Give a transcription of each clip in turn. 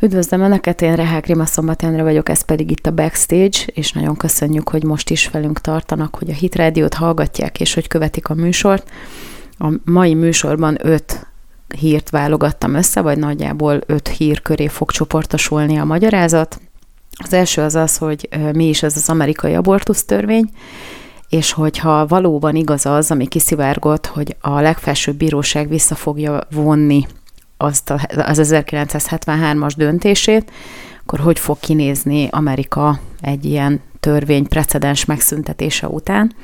Üdvözlöm Önöket, én Rehák Rima Szombatjánra vagyok, ez pedig itt a Backstage, és nagyon köszönjük, hogy most is velünk tartanak, hogy a Hit Radio-t hallgatják, és hogy követik a műsort. A mai műsorban öt hírt válogattam össze, vagy nagyjából öt hír köré fog csoportosulni a magyarázat. Az első az az, hogy mi is ez az amerikai abortusz törvény, és hogyha valóban igaz az, ami kiszivárgott, hogy a legfelsőbb bíróság vissza fogja vonni azt a, az 1973-as döntését, akkor hogy fog kinézni Amerika egy ilyen törvény precedens megszüntetése után.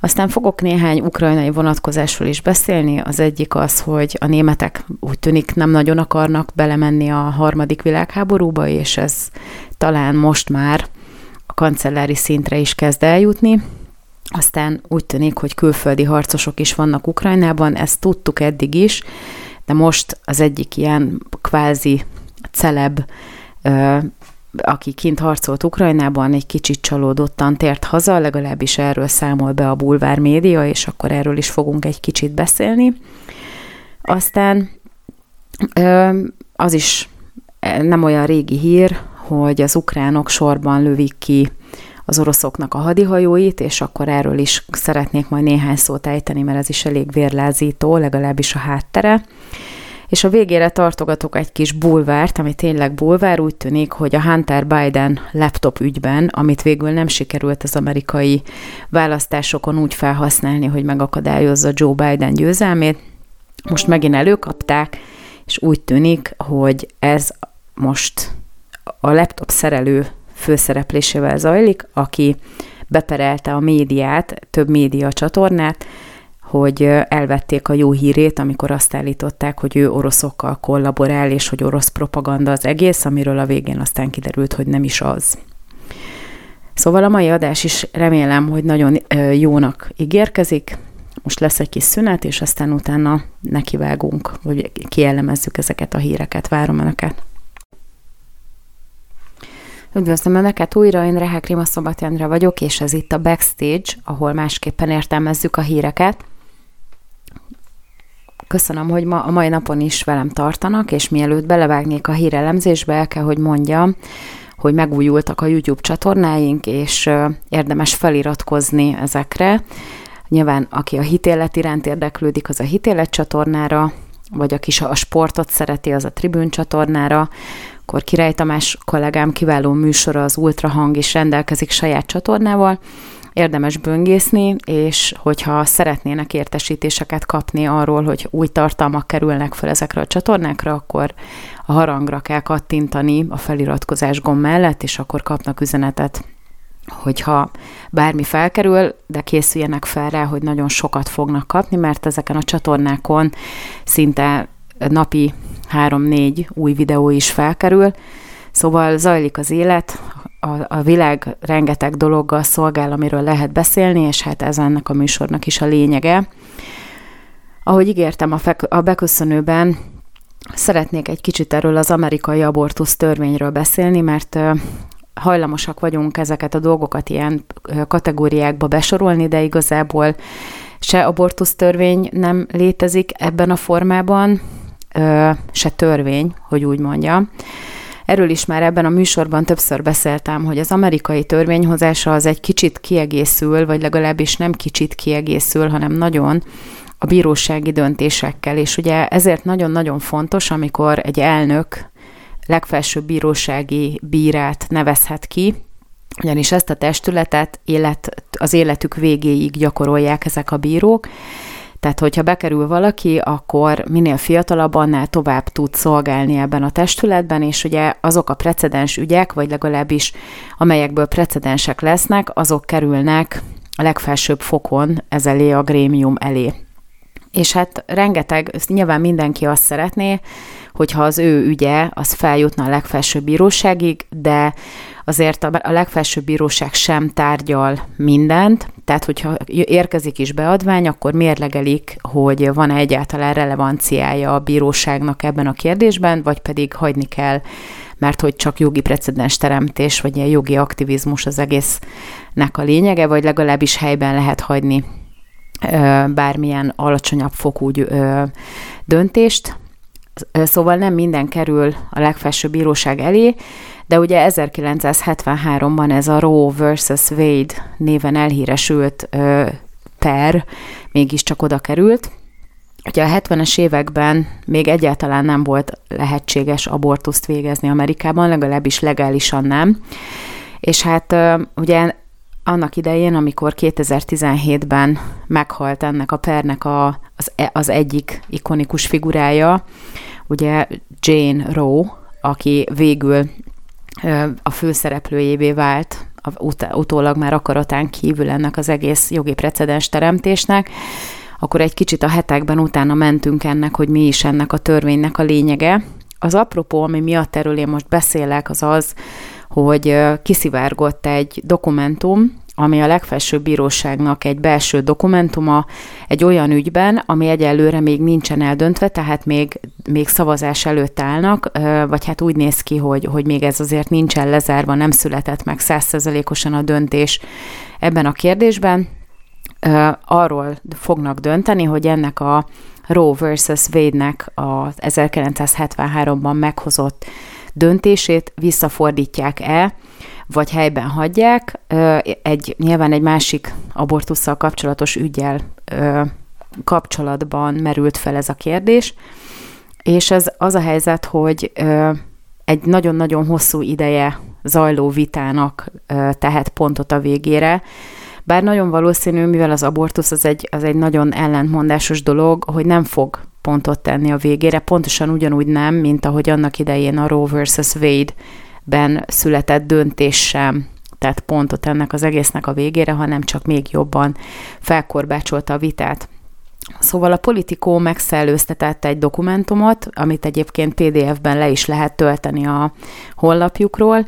Aztán fogok néhány ukrajnai vonatkozásról is beszélni. Az egyik az, hogy a németek úgy tűnik nem nagyon akarnak belemenni a harmadik világháborúba, és ez talán most már a kancellári szintre is kezd eljutni. Aztán úgy tűnik, hogy külföldi harcosok is vannak Ukrajnában, ezt tudtuk eddig is, de most az egyik ilyen kvázi celeb, aki kint harcolt Ukrajnában, egy kicsit csalódottan tért haza, legalábbis erről számol be a bulvár média, és akkor erről is fogunk egy kicsit beszélni. Aztán az is nem olyan régi hír, hogy az ukránok sorban lövik ki az oroszoknak a hadihajóit, és akkor erről is szeretnék majd néhány szót ejteni, mert ez is elég vérlázító, legalábbis a háttere. És a végére tartogatok egy kis bulvárt, ami tényleg bulvár, úgy tűnik, hogy a Hunter Biden laptop ügyben, amit végül nem sikerült az amerikai választásokon úgy felhasználni, hogy megakadályozza Joe Biden győzelmét, most megint előkapták, és úgy tűnik, hogy ez most a laptop szerelő főszereplésével zajlik, aki beperelte a médiát, több média csatornát, hogy elvették a jó hírét, amikor azt állították, hogy ő oroszokkal kollaborál, és hogy orosz propaganda az egész, amiről a végén aztán kiderült, hogy nem is az. Szóval a mai adás is remélem, hogy nagyon jónak ígérkezik. Most lesz egy kis szünet, és aztán utána nekivágunk, hogy kielemezzük ezeket a híreket. Várom Önöket! Üdvözlöm Önöket újra, én Rehek Rima Szombatjandra vagyok, és ez itt a Backstage, ahol másképpen értelmezzük a híreket. Köszönöm, hogy ma, a mai napon is velem tartanak, és mielőtt belevágnék a hírelemzésbe, el kell, hogy mondjam, hogy megújultak a YouTube csatornáink, és érdemes feliratkozni ezekre. Nyilván, aki a hitélet iránt érdeklődik, az a hitélet csatornára, vagy aki a sportot szereti, az a tribün csatornára, akkor Király Tamás kollégám kiváló műsora az Ultrahang is rendelkezik saját csatornával, érdemes böngészni, és hogyha szeretnének értesítéseket kapni arról, hogy új tartalmak kerülnek fel ezekre a csatornákra, akkor a harangra kell kattintani a feliratkozás gomb mellett, és akkor kapnak üzenetet. Hogyha bármi felkerül, de készüljenek fel rá, hogy nagyon sokat fognak kapni, mert ezeken a csatornákon szinte napi három-négy új videó is felkerül, Szóval zajlik az élet, a, a világ rengeteg dologgal szolgál, amiről lehet beszélni, és hát ez ennek a műsornak is a lényege. Ahogy ígértem a, fek, a beköszönőben, szeretnék egy kicsit erről az amerikai abortusz törvényről beszélni, mert hajlamosak vagyunk ezeket a dolgokat ilyen kategóriákba besorolni, de igazából se abortusz törvény nem létezik ebben a formában, se törvény, hogy úgy mondjam. Erről is már ebben a műsorban többször beszéltem, hogy az amerikai törvényhozása az egy kicsit kiegészül, vagy legalábbis nem kicsit kiegészül, hanem nagyon a bírósági döntésekkel, és ugye ezért nagyon-nagyon fontos, amikor egy elnök legfelsőbb bírósági bírát nevezhet ki, ugyanis ezt a testületet élet, az életük végéig gyakorolják ezek a bírók, tehát, hogyha bekerül valaki, akkor minél fiatalabb, annál tovább tud szolgálni ebben a testületben, és ugye azok a precedens ügyek, vagy legalábbis amelyekből precedensek lesznek, azok kerülnek a legfelsőbb fokon ez elé, a grémium elé. És hát rengeteg, nyilván mindenki azt szeretné, hogyha az ő ügye az feljutna a legfelsőbb bíróságig, de azért a, legfelsőbb bíróság sem tárgyal mindent, tehát hogyha érkezik is beadvány, akkor mérlegelik, hogy van-e egyáltalán relevanciája a bíróságnak ebben a kérdésben, vagy pedig hagyni kell, mert hogy csak jogi precedens teremtés, vagy ilyen jogi aktivizmus az egésznek a lényege, vagy legalábbis helyben lehet hagyni bármilyen alacsonyabb fokú döntést, Szóval nem minden kerül a legfelsőbb bíróság elé, de ugye 1973-ban ez a Roe versus Wade néven elhíresült ö, per mégiscsak oda került. Ugye a 70-es években még egyáltalán nem volt lehetséges abortuszt végezni Amerikában, legalábbis legálisan nem. És hát ugye annak idején, amikor 2017-ben meghalt ennek a pernek a, az, e, az egyik ikonikus figurája, ugye Jane Roe, aki végül a főszereplőjévé vált, ut- utólag már akaratán kívül ennek az egész jogi precedens teremtésnek, akkor egy kicsit a hetekben utána mentünk ennek, hogy mi is ennek a törvénynek a lényege. Az apropó, ami miatt erről én most beszélek, az az, hogy kiszivárgott egy dokumentum, ami a legfelsőbb bíróságnak egy belső dokumentuma egy olyan ügyben, ami egyelőre még nincsen eldöntve, tehát még, még szavazás előtt állnak, vagy hát úgy néz ki, hogy, hogy még ez azért nincsen lezárva, nem született meg százszerzalékosan a döntés ebben a kérdésben. Arról fognak dönteni, hogy ennek a Roe versus Wade-nek a 1973-ban meghozott döntését visszafordítják-e, vagy helyben hagyják. Egy, nyilván egy másik abortussal kapcsolatos ügyel kapcsolatban merült fel ez a kérdés, és ez az a helyzet, hogy egy nagyon-nagyon hosszú ideje zajló vitának tehet pontot a végére, bár nagyon valószínű, mivel az abortusz az egy, az egy nagyon ellentmondásos dolog, hogy nem fog pontot tenni a végére, pontosan ugyanúgy nem, mint ahogy annak idején a Roe versus Wade ben született döntés sem tehát pontot ennek az egésznek a végére, hanem csak még jobban felkorbácsolta a vitát. Szóval a politikó megszellőztetett egy dokumentumot, amit egyébként PDF-ben le is lehet tölteni a honlapjukról,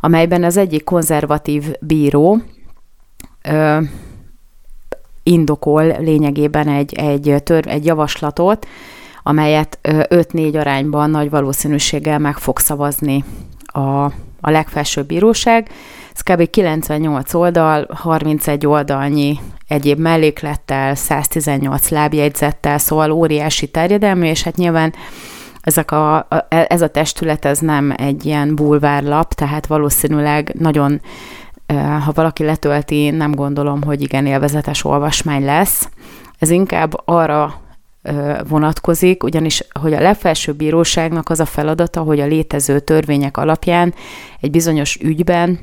amelyben az egyik konzervatív bíró indokol lényegében egy, egy, tör, egy javaslatot, amelyet 5-4 arányban nagy valószínűséggel meg fog szavazni a, a legfelsőbb bíróság. Ez kb. 98 oldal, 31 oldalnyi egyéb melléklettel, 118 lábjegyzettel, szóval óriási terjedelmű, és hát nyilván ezek a, a, ez a testület ez nem egy ilyen bulvárlap, tehát valószínűleg nagyon, ha valaki letölti, nem gondolom, hogy igen élvezetes olvasmány lesz. Ez inkább arra vonatkozik, ugyanis hogy a legfelsőbb bíróságnak az a feladata, hogy a létező törvények alapján egy bizonyos ügyben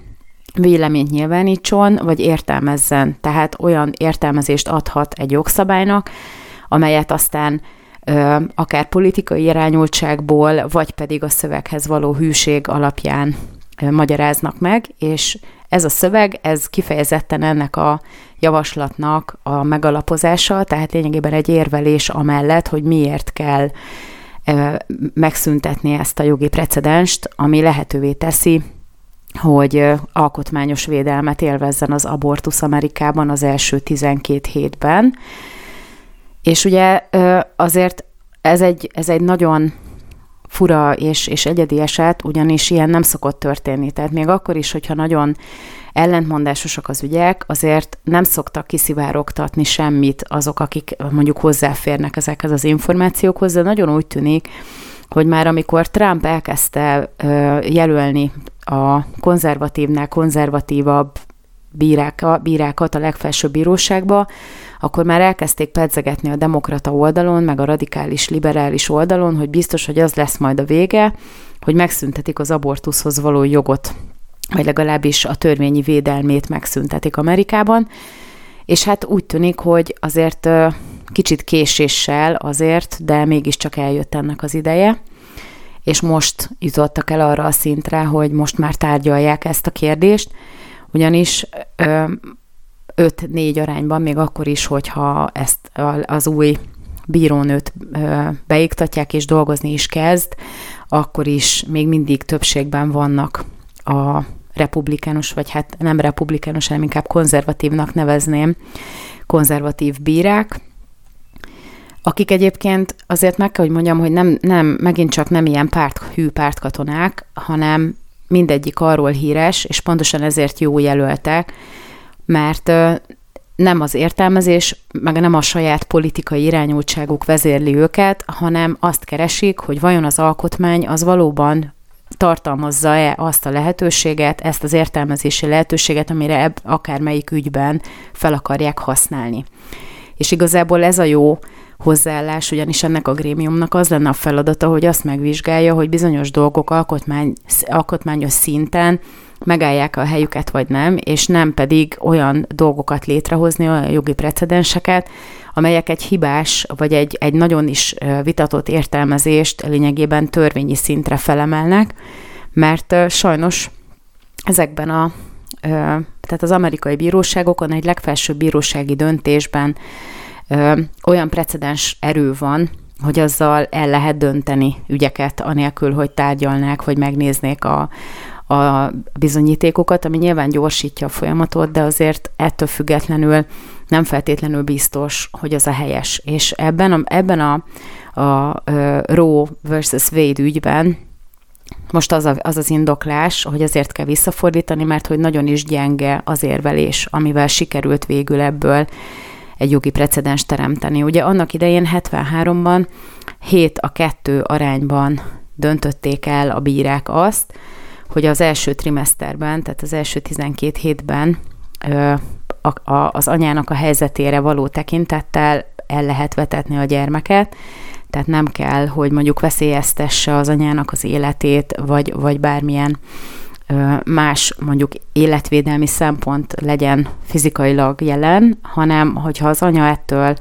véleményt nyilvánítson, vagy értelmezzen. Tehát olyan értelmezést adhat egy jogszabálynak, amelyet aztán akár politikai irányultságból, vagy pedig a szöveghez való hűség alapján magyaráznak meg, és ez a szöveg, ez kifejezetten ennek a javaslatnak a megalapozása, tehát lényegében egy érvelés amellett, hogy miért kell megszüntetni ezt a jogi precedenst, ami lehetővé teszi, hogy alkotmányos védelmet élvezzen az abortusz Amerikában az első 12 hétben. És ugye azért ez egy, ez egy nagyon fura és, és egyedi eset, ugyanis ilyen nem szokott történni. Tehát még akkor is, hogyha nagyon ellentmondásosak az ügyek, azért nem szoktak kiszivárogtatni semmit azok, akik mondjuk hozzáférnek ezekhez az információkhoz, de nagyon úgy tűnik, hogy már amikor Trump elkezdte jelölni a konzervatívnál konzervatívabb bíráka, bírákat a legfelsőbb bíróságba, akkor már elkezdték pedzegetni a demokrata oldalon, meg a radikális liberális oldalon, hogy biztos, hogy az lesz majd a vége, hogy megszüntetik az abortuszhoz való jogot, vagy legalábbis a törvényi védelmét megszüntetik Amerikában. És hát úgy tűnik, hogy azért kicsit késéssel azért, de mégiscsak eljött ennek az ideje, és most jutottak el arra a szintre, hogy most már tárgyalják ezt a kérdést, ugyanis 5-4 arányban, még akkor is, hogyha ezt az új bírónőt beiktatják és dolgozni is kezd, akkor is még mindig többségben vannak a republikánus, vagy hát nem republikánus, hanem inkább konzervatívnak nevezném, konzervatív bírák, akik egyébként azért meg kell, hogy mondjam, hogy nem, nem megint csak nem ilyen párt, hű pártkatonák, hanem mindegyik arról híres, és pontosan ezért jó jelöltek, mert nem az értelmezés, meg nem a saját politikai irányultságuk vezérli őket, hanem azt keresik, hogy vajon az alkotmány az valóban tartalmazza-e azt a lehetőséget, ezt az értelmezési lehetőséget, amire ebb, akármelyik ügyben fel akarják használni. És igazából ez a jó hozzáállás, ugyanis ennek a grémiumnak az lenne a feladata, hogy azt megvizsgálja, hogy bizonyos dolgok alkotmány, alkotmányos szinten megállják a helyüket, vagy nem, és nem pedig olyan dolgokat létrehozni, olyan jogi precedenseket, amelyek egy hibás, vagy egy, egy nagyon is vitatott értelmezést lényegében törvényi szintre felemelnek, mert sajnos ezekben a tehát az amerikai bíróságokon egy legfelsőbb bírósági döntésben olyan precedens erő van, hogy azzal el lehet dönteni ügyeket, anélkül, hogy tárgyalnák, vagy megnéznék a, a bizonyítékokat, ami nyilván gyorsítja a folyamatot, de azért ettől függetlenül nem feltétlenül biztos, hogy az a helyes. És ebben a, ebben a, a, a Roe versus Wade ügyben most az, a, az az indoklás, hogy azért kell visszafordítani, mert hogy nagyon is gyenge az érvelés, amivel sikerült végül ebből egy jogi precedens teremteni. Ugye annak idején 73-ban 7 a 2 arányban döntötték el a bírák azt, hogy az első trimeszterben, tehát az első 12 hétben a, a, az anyának a helyzetére való tekintettel el lehet vetetni a gyermeket, tehát nem kell, hogy mondjuk veszélyeztesse az anyának az életét, vagy, vagy bármilyen más mondjuk életvédelmi szempont legyen fizikailag jelen, hanem hogyha az anya ettől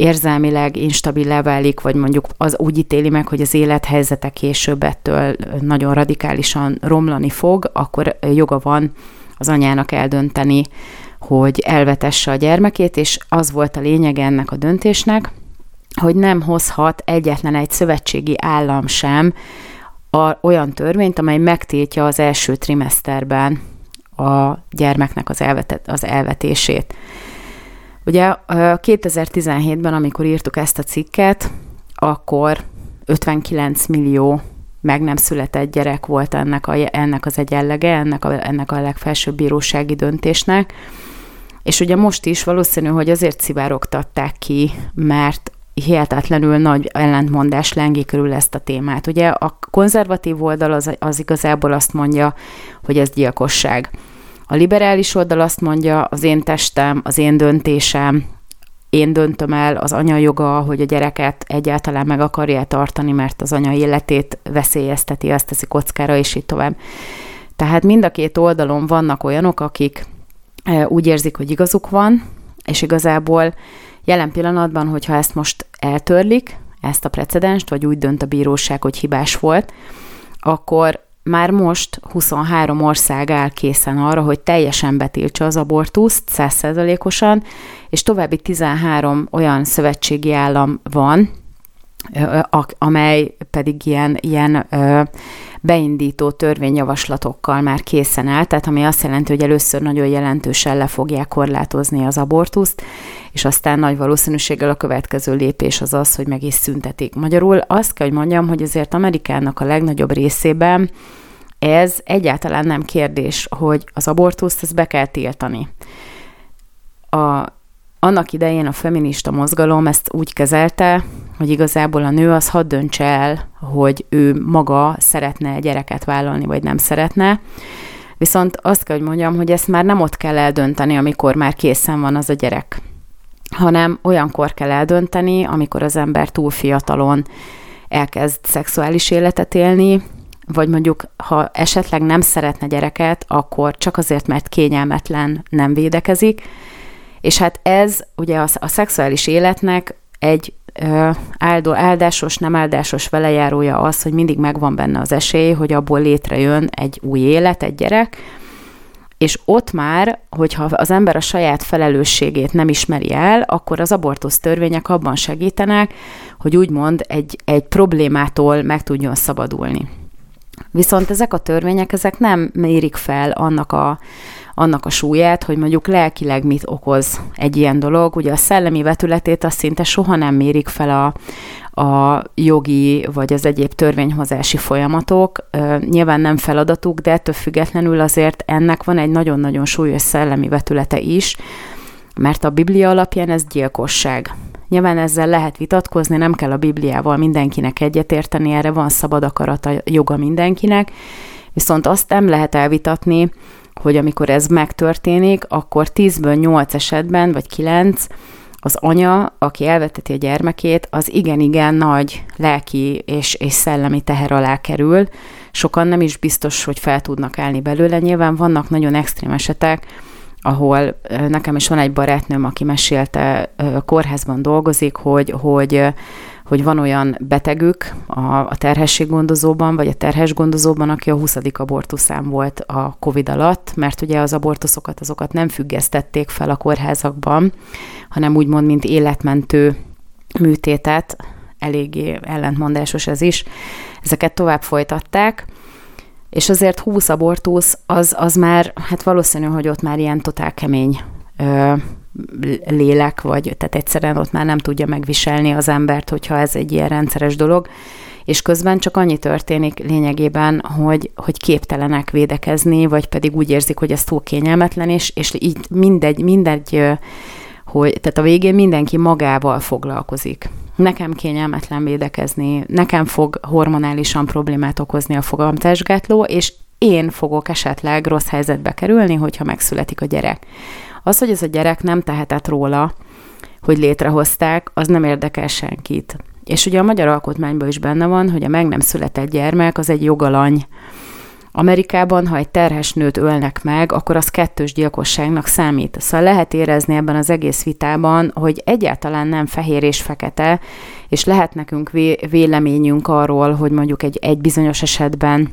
érzelmileg instabil válik, vagy mondjuk az úgy ítéli meg, hogy az élethelyzete később ettől nagyon radikálisan romlani fog, akkor joga van az anyának eldönteni, hogy elvetesse a gyermekét, és az volt a lényeg ennek a döntésnek, hogy nem hozhat egyetlen egy szövetségi állam sem a, olyan törvényt, amely megtiltja az első trimeszterben a gyermeknek az, elvetet, az elvetését. Ugye 2017-ben, amikor írtuk ezt a cikket, akkor 59 millió meg nem született gyerek volt ennek, a, ennek az egyenlege, ennek a, ennek a legfelsőbb bírósági döntésnek. És ugye most is valószínű, hogy azért szivárogtatták ki, mert hihetetlenül nagy ellentmondás lengi körül ezt a témát. Ugye a konzervatív oldal az, az igazából azt mondja, hogy ez gyilkosság. A liberális oldal azt mondja, az én testem, az én döntésem, én döntöm el az anya joga, hogy a gyereket egyáltalán meg akarja tartani, mert az anya életét veszélyezteti, azt teszi kockára, és így tovább. Tehát mind a két oldalon vannak olyanok, akik e, úgy érzik, hogy igazuk van, és igazából jelen pillanatban, hogyha ezt most eltörlik, ezt a precedenst, vagy úgy dönt a bíróság, hogy hibás volt, akkor már most 23 ország áll készen arra, hogy teljesen betiltsa az abortuszt, százszerzalékosan, és további 13 olyan szövetségi állam van, amely pedig ilyen, ilyen beindító törvényjavaslatokkal már készen áll, tehát ami azt jelenti, hogy először nagyon jelentősen le fogják korlátozni az abortuszt, és aztán nagy valószínűséggel a következő lépés az az, hogy meg is szüntetik. Magyarul azt kell, hogy mondjam, hogy azért Amerikának a legnagyobb részében ez egyáltalán nem kérdés, hogy az abortuszt ezt be kell tiltani. A, annak idején a feminista mozgalom ezt úgy kezelte, hogy igazából a nő az hadd döntse el, hogy ő maga szeretne gyereket vállalni, vagy nem szeretne. Viszont azt kell, hogy mondjam, hogy ezt már nem ott kell eldönteni, amikor már készen van az a gyerek, hanem olyankor kell eldönteni, amikor az ember túl fiatalon elkezd szexuális életet élni, vagy mondjuk, ha esetleg nem szeretne gyereket, akkor csak azért, mert kényelmetlen nem védekezik, és hát ez ugye a, a szexuális életnek egy áldó, áldásos, nem áldásos velejárója az, hogy mindig megvan benne az esély, hogy abból létrejön egy új élet, egy gyerek, és ott már, hogyha az ember a saját felelősségét nem ismeri el, akkor az abortusz törvények abban segítenek, hogy úgymond egy, egy problémától meg tudjon szabadulni. Viszont ezek a törvények, ezek nem mérik fel annak a, annak a súlyát, hogy mondjuk lelkileg mit okoz egy ilyen dolog. Ugye a szellemi vetületét azt szinte soha nem mérik fel a, a jogi vagy az egyéb törvényhozási folyamatok. Nyilván nem feladatuk, de ettől függetlenül azért ennek van egy nagyon-nagyon súlyos szellemi vetülete is, mert a Biblia alapján ez gyilkosság. Nyilván ezzel lehet vitatkozni, nem kell a Bibliával mindenkinek egyetérteni, erre van szabad akarata, joga mindenkinek, viszont azt nem lehet elvitatni, hogy amikor ez megtörténik, akkor 10-ből 8 esetben, vagy 9, az anya, aki elveteti a gyermekét, az igen-igen nagy lelki és, és szellemi teher alá kerül. Sokan nem is biztos, hogy fel tudnak állni belőle. Nyilván vannak nagyon extrém esetek, ahol nekem is van egy barátnőm, aki mesélte, kórházban dolgozik, hogy, hogy hogy van olyan betegük a, a terhességgondozóban, vagy a terhes gondozóban, aki a 20. abortuszán volt a COVID alatt, mert ugye az abortuszokat azokat nem függesztették fel a kórházakban, hanem úgymond, mint életmentő műtétet, eléggé ellentmondásos ez is, ezeket tovább folytatták, és azért 20 abortusz, az, az már, hát valószínű, hogy ott már ilyen totál kemény lélek, vagy tehát egyszerűen ott már nem tudja megviselni az embert, hogyha ez egy ilyen rendszeres dolog, és közben csak annyi történik lényegében, hogy, hogy képtelenek védekezni, vagy pedig úgy érzik, hogy ez túl kényelmetlen, és, és így mindegy, mindegy, hogy, tehát a végén mindenki magával foglalkozik. Nekem kényelmetlen védekezni, nekem fog hormonálisan problémát okozni a fogamtásgátló, és én fogok esetleg rossz helyzetbe kerülni, hogyha megszületik a gyerek. Az, hogy ez a gyerek nem tehetett róla, hogy létrehozták, az nem érdekel senkit. És ugye a magyar alkotmányban is benne van, hogy a meg nem született gyermek az egy jogalany. Amerikában, ha egy terhes nőt ölnek meg, akkor az kettős gyilkosságnak számít. Szóval lehet érezni ebben az egész vitában, hogy egyáltalán nem fehér és fekete, és lehet nekünk vé- véleményünk arról, hogy mondjuk egy, egy bizonyos esetben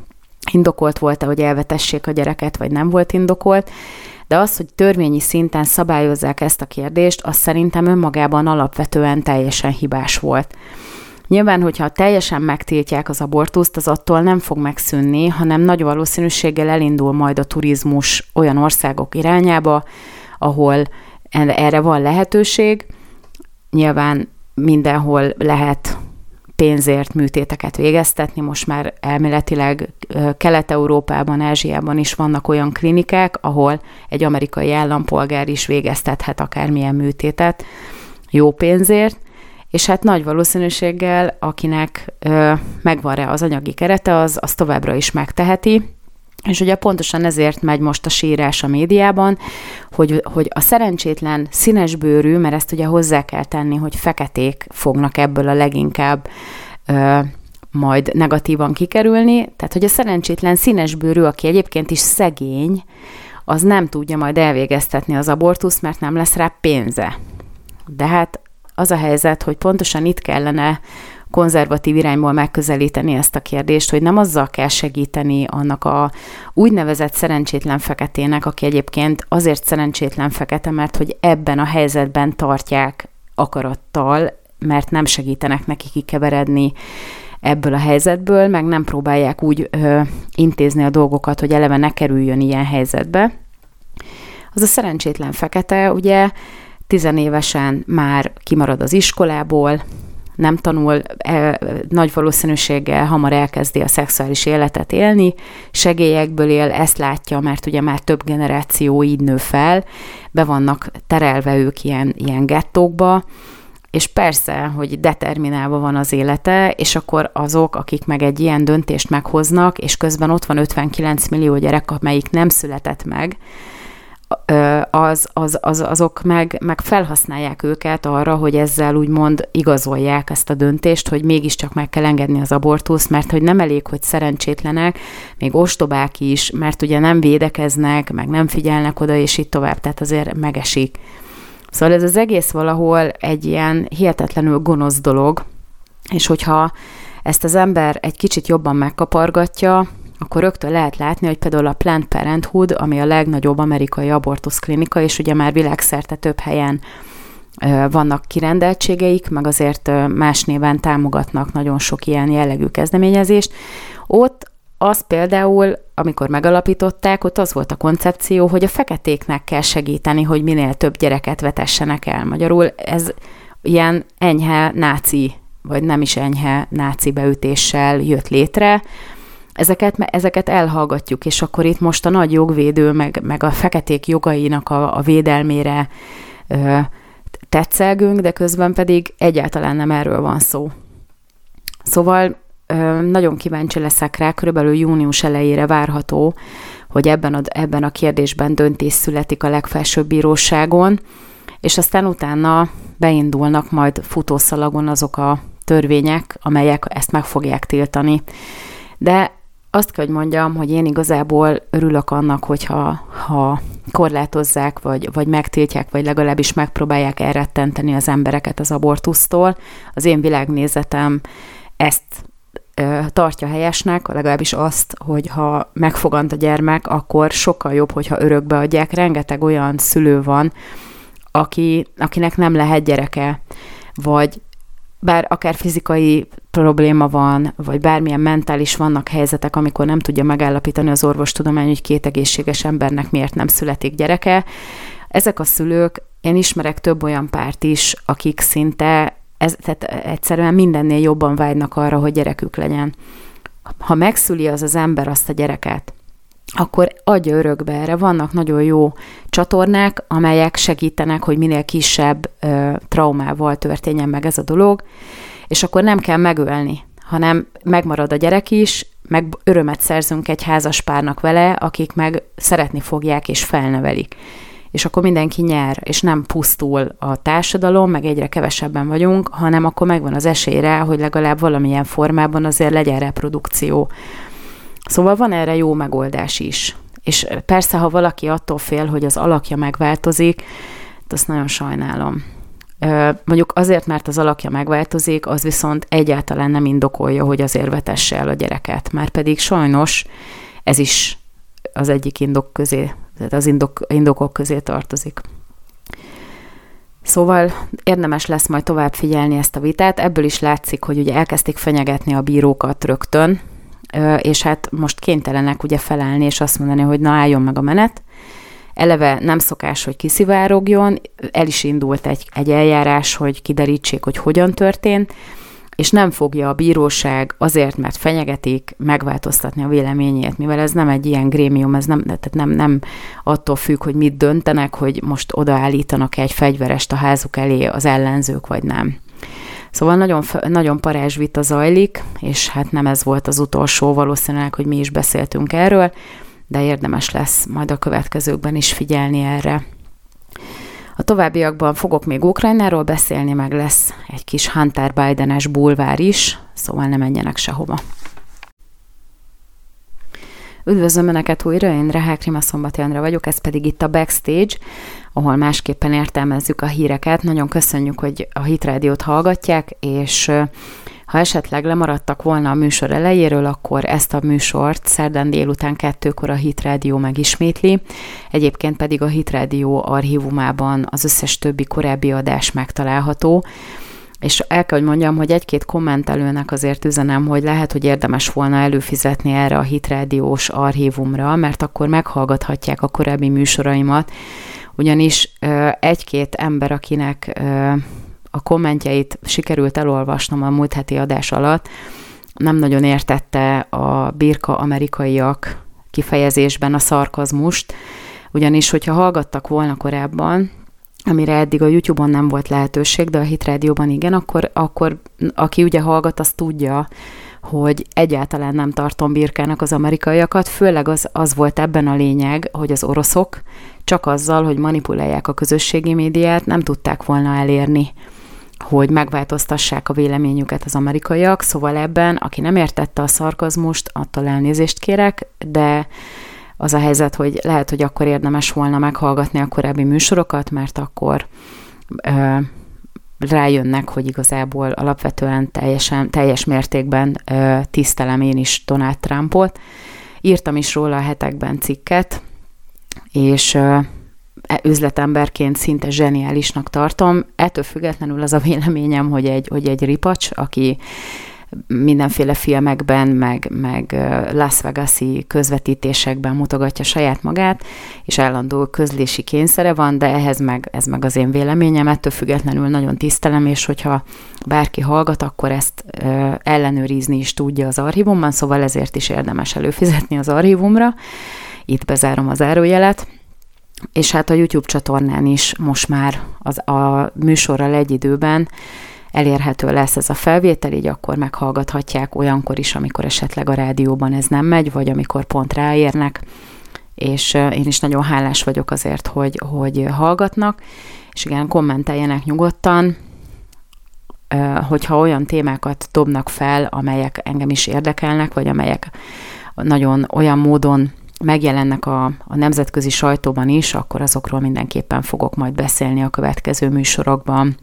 indokolt volt-e, hogy elvetessék a gyereket, vagy nem volt indokolt, de az, hogy törvényi szinten szabályozzák ezt a kérdést, az szerintem önmagában alapvetően teljesen hibás volt. Nyilván, hogyha teljesen megtiltják az abortuszt, az attól nem fog megszűnni, hanem nagy valószínűséggel elindul majd a turizmus olyan országok irányába, ahol erre van lehetőség. Nyilván mindenhol lehet pénzért műtéteket végeztetni. Most már elméletileg Kelet-Európában, Ázsiában is vannak olyan klinikák, ahol egy amerikai állampolgár is végeztethet akármilyen műtétet jó pénzért, és hát nagy valószínűséggel, akinek megvan rá az anyagi kerete, az, az továbbra is megteheti, és ugye pontosan ezért megy most a sírás a médiában, hogy, hogy a szerencsétlen színesbőrű, mert ezt ugye hozzá kell tenni, hogy feketék fognak ebből a leginkább ö, majd negatívan kikerülni, tehát hogy a szerencsétlen színesbőrű, aki egyébként is szegény, az nem tudja majd elvégeztetni az abortuszt, mert nem lesz rá pénze. De hát az a helyzet, hogy pontosan itt kellene konzervatív irányból megközelíteni ezt a kérdést, hogy nem azzal kell segíteni annak a úgynevezett szerencsétlen feketének, aki egyébként azért szerencsétlen fekete, mert hogy ebben a helyzetben tartják akarattal, mert nem segítenek neki kikeveredni ebből a helyzetből, meg nem próbálják úgy ö, intézni a dolgokat, hogy eleve ne kerüljön ilyen helyzetbe. Az a szerencsétlen fekete, ugye tizenévesen már kimarad az iskolából, nem tanul, e, nagy valószínűséggel hamar elkezdi a szexuális életet élni, segélyekből él, ezt látja, mert ugye már több generáció így nő fel, be vannak terelve ők ilyen, ilyen gettókba, és persze, hogy determinálva van az élete, és akkor azok, akik meg egy ilyen döntést meghoznak, és közben ott van 59 millió gyerek, amelyik nem született meg, az, az, az, azok meg, meg felhasználják őket arra, hogy ezzel úgymond igazolják ezt a döntést, hogy mégiscsak meg kell engedni az abortuszt, mert hogy nem elég, hogy szerencsétlenek, még ostobák is, mert ugye nem védekeznek, meg nem figyelnek oda, és így tovább, tehát azért megesik. Szóval ez az egész valahol egy ilyen hihetetlenül gonosz dolog, és hogyha ezt az ember egy kicsit jobban megkapargatja, akkor rögtön lehet látni, hogy például a Planned Parenthood, ami a legnagyobb amerikai abortuszklinika, és ugye már világszerte több helyen vannak kirendeltségeik, meg azért más néven támogatnak nagyon sok ilyen jellegű kezdeményezést. Ott az például, amikor megalapították, ott az volt a koncepció, hogy a feketéknek kell segíteni, hogy minél több gyereket vetessenek el. Magyarul ez ilyen enyhe náci, vagy nem is enyhe náci beütéssel jött létre, ezeket, ezeket elhallgatjuk, és akkor itt most a nagy jogvédő, meg, meg a feketék jogainak a, a védelmére ö, tetszelgünk, de közben pedig egyáltalán nem erről van szó. Szóval ö, nagyon kíváncsi leszek rá, körülbelül június elejére várható, hogy ebben a, ebben a kérdésben döntés születik a legfelsőbb bíróságon, és aztán utána beindulnak majd futószalagon azok a törvények, amelyek ezt meg fogják tiltani. De azt kell, hogy mondjam, hogy én igazából örülök annak, hogyha ha korlátozzák, vagy, vagy megtiltják, vagy legalábbis megpróbálják elrettenteni az embereket az abortusztól. Az én világnézetem ezt tartja helyesnek, legalábbis azt, hogy ha megfogant a gyermek, akkor sokkal jobb, hogyha örökbe adják. Rengeteg olyan szülő van, aki, akinek nem lehet gyereke, vagy bár akár fizikai probléma van, vagy bármilyen mentális vannak helyzetek, amikor nem tudja megállapítani az orvostudomány, hogy két egészséges embernek miért nem születik gyereke. Ezek a szülők, én ismerek több olyan párt is, akik szinte ez, tehát egyszerűen mindennél jobban vágynak arra, hogy gyerekük legyen. Ha megszüli az az ember azt a gyereket, akkor adja örökbe erre. Vannak nagyon jó csatornák, amelyek segítenek, hogy minél kisebb ö, traumával történjen meg ez a dolog, és akkor nem kell megölni, hanem megmarad a gyerek is, meg örömet szerzünk egy házas párnak vele, akik meg szeretni fogják és felnevelik. És akkor mindenki nyer, és nem pusztul a társadalom, meg egyre kevesebben vagyunk, hanem akkor megvan az esélyre, hogy legalább valamilyen formában azért legyen reprodukció. Szóval van erre jó megoldás is. És persze, ha valaki attól fél, hogy az alakja megváltozik, azt nagyon sajnálom. Mondjuk azért, mert az alakja megváltozik, az viszont egyáltalán nem indokolja, hogy azért vetesse el a gyereket. Már pedig sajnos ez is az egyik indok közé, tehát az indok, indokok közé tartozik. Szóval érdemes lesz majd tovább figyelni ezt a vitát. Ebből is látszik, hogy ugye elkezdték fenyegetni a bírókat rögtön, és hát most kénytelenek ugye felállni és azt mondani, hogy na álljon meg a menet. Eleve nem szokás, hogy kiszivárogjon, el is indult egy, egy eljárás, hogy kiderítsék, hogy hogyan történt, és nem fogja a bíróság azért, mert fenyegetik, megváltoztatni a véleményét, mivel ez nem egy ilyen grémium, ez nem, tehát nem, nem attól függ, hogy mit döntenek, hogy most odaállítanak egy fegyverest a házuk elé az ellenzők, vagy nem. Szóval nagyon, nagyon parázs vita zajlik, és hát nem ez volt az utolsó, valószínűleg, hogy mi is beszéltünk erről, de érdemes lesz majd a következőkben is figyelni erre. A továbbiakban fogok még Ukrajnáról beszélni, meg lesz egy kis Hunter Bidenes bulvár is, szóval ne menjenek sehova. Üdvözlöm Önöket újra, én Rehák Rima Szombati Andra vagyok, ez pedig itt a Backstage, ahol másképpen értelmezzük a híreket. Nagyon köszönjük, hogy a Hit Rádiót hallgatják, és ha esetleg lemaradtak volna a műsor elejéről, akkor ezt a műsort szerdán délután kettőkor a Hit Rádió megismétli. Egyébként pedig a Hit Rádió archívumában az összes többi korábbi adás megtalálható. És el kell, hogy mondjam, hogy egy-két kommentelőnek azért üzenem, hogy lehet, hogy érdemes volna előfizetni erre a hitrádiós archívumra, mert akkor meghallgathatják a korábbi műsoraimat, ugyanis egy-két ember, akinek a kommentjeit sikerült elolvasnom a múlt heti adás alatt, nem nagyon értette a birka amerikaiak kifejezésben a szarkazmust, ugyanis, hogyha hallgattak volna korábban, amire eddig a YouTube-on nem volt lehetőség, de a Hit Radio-ban igen, akkor, akkor aki ugye hallgat, az tudja, hogy egyáltalán nem tartom birkának az amerikaiakat, főleg az, az volt ebben a lényeg, hogy az oroszok csak azzal, hogy manipulálják a közösségi médiát, nem tudták volna elérni, hogy megváltoztassák a véleményüket az amerikaiak, szóval ebben, aki nem értette a szarkazmust, attól elnézést kérek, de az a helyzet, hogy lehet, hogy akkor érdemes volna meghallgatni a korábbi műsorokat, mert akkor ö, rájönnek, hogy igazából alapvetően teljesen, teljes mértékben ö, tisztelem én is Donald Trumpot. Írtam is róla a hetekben cikket, és ö, üzletemberként szinte zseniálisnak tartom. Ettől függetlenül az a véleményem, hogy egy, hogy egy ripacs, aki mindenféle filmekben, meg, meg Las Vegas-i közvetítésekben mutogatja saját magát, és állandó közlési kényszere van, de ehhez meg, ez meg az én véleményem, ettől függetlenül nagyon tisztelem, és hogyha bárki hallgat, akkor ezt ellenőrizni is tudja az archívumban, szóval ezért is érdemes előfizetni az archívumra. Itt bezárom az árójelet. És hát a YouTube csatornán is most már az, a műsorral egy időben elérhető lesz ez a felvétel, így akkor meghallgathatják olyankor is, amikor esetleg a rádióban ez nem megy, vagy amikor pont ráérnek, és én is nagyon hálás vagyok azért, hogy, hogy hallgatnak, és igen, kommenteljenek nyugodtan, hogyha olyan témákat dobnak fel, amelyek engem is érdekelnek, vagy amelyek nagyon olyan módon megjelennek a, a nemzetközi sajtóban is, akkor azokról mindenképpen fogok majd beszélni a következő műsorokban.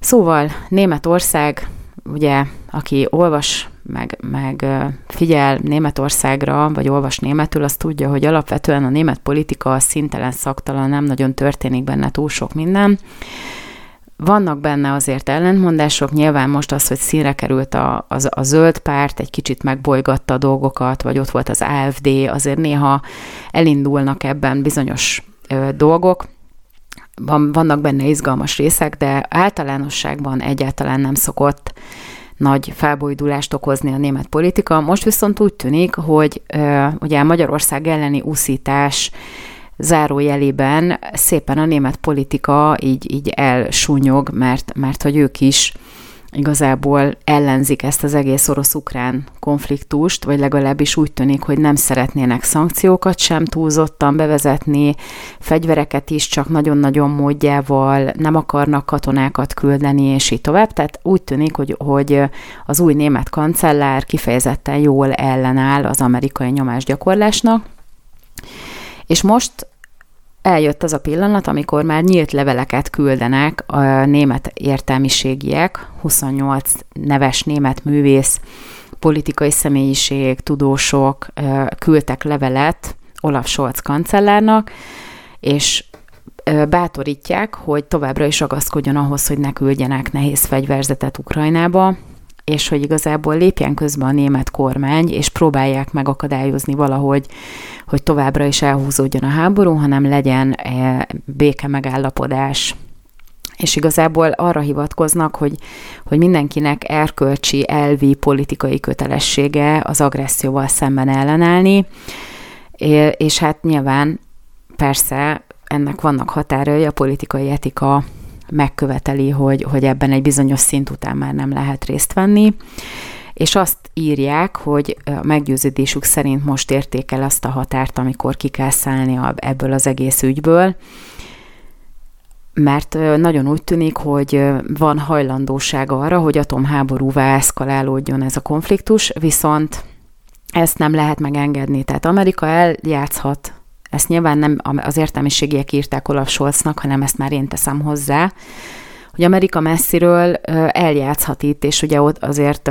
Szóval Németország, ugye, aki olvas, meg, meg figyel Németországra, vagy olvas németül, az tudja, hogy alapvetően a német politika szintelen, szaktalan, nem nagyon történik benne túl sok minden. Vannak benne azért ellentmondások, nyilván most az, hogy színre került a, a, a zöld párt, egy kicsit megbolygatta a dolgokat, vagy ott volt az AFD, azért néha elindulnak ebben bizonyos ö, dolgok, van, vannak benne izgalmas részek, de általánosságban egyáltalán nem szokott nagy felbojdulást okozni a német politika. Most viszont úgy tűnik, hogy ö, ugye Magyarország elleni úszítás zárójelében szépen a német politika így, így elsúnyog, mert, mert hogy ők is igazából ellenzik ezt az egész orosz-ukrán konfliktust, vagy legalábbis úgy tűnik, hogy nem szeretnének szankciókat sem túlzottan bevezetni, fegyvereket is csak nagyon-nagyon módjával, nem akarnak katonákat küldeni, és így tovább. Tehát úgy tűnik, hogy, hogy az új német kancellár kifejezetten jól ellenáll az amerikai nyomásgyakorlásnak, és most eljött az a pillanat, amikor már nyílt leveleket küldenek a német értelmiségiek, 28 neves német művész, politikai személyiség, tudósok küldtek levelet Olaf Scholz kancellárnak, és bátorítják, hogy továbbra is ragaszkodjon ahhoz, hogy ne küldjenek nehéz fegyverzetet Ukrajnába, és hogy igazából lépjen közbe a német kormány, és próbálják megakadályozni valahogy, hogy továbbra is elhúzódjon a háború, hanem legyen e, béke megállapodás. És igazából arra hivatkoznak, hogy, hogy mindenkinek erkölcsi, elvi, politikai kötelessége az agresszióval szemben ellenállni, és hát nyilván persze ennek vannak határai, a politikai etika megköveteli, hogy, hogy ebben egy bizonyos szint után már nem lehet részt venni, és azt írják, hogy a meggyőződésük szerint most értékel azt a határt, amikor ki kell szállni ebből az egész ügyből, mert nagyon úgy tűnik, hogy van hajlandóság arra, hogy atomháborúvá eszkalálódjon ez a konfliktus, viszont ezt nem lehet megengedni. Tehát Amerika eljátszhat ezt nyilván nem az értelmiségiek írták Olaf Scholznak, hanem ezt már én teszem hozzá, hogy Amerika messziről eljátszhat itt, és ugye ott azért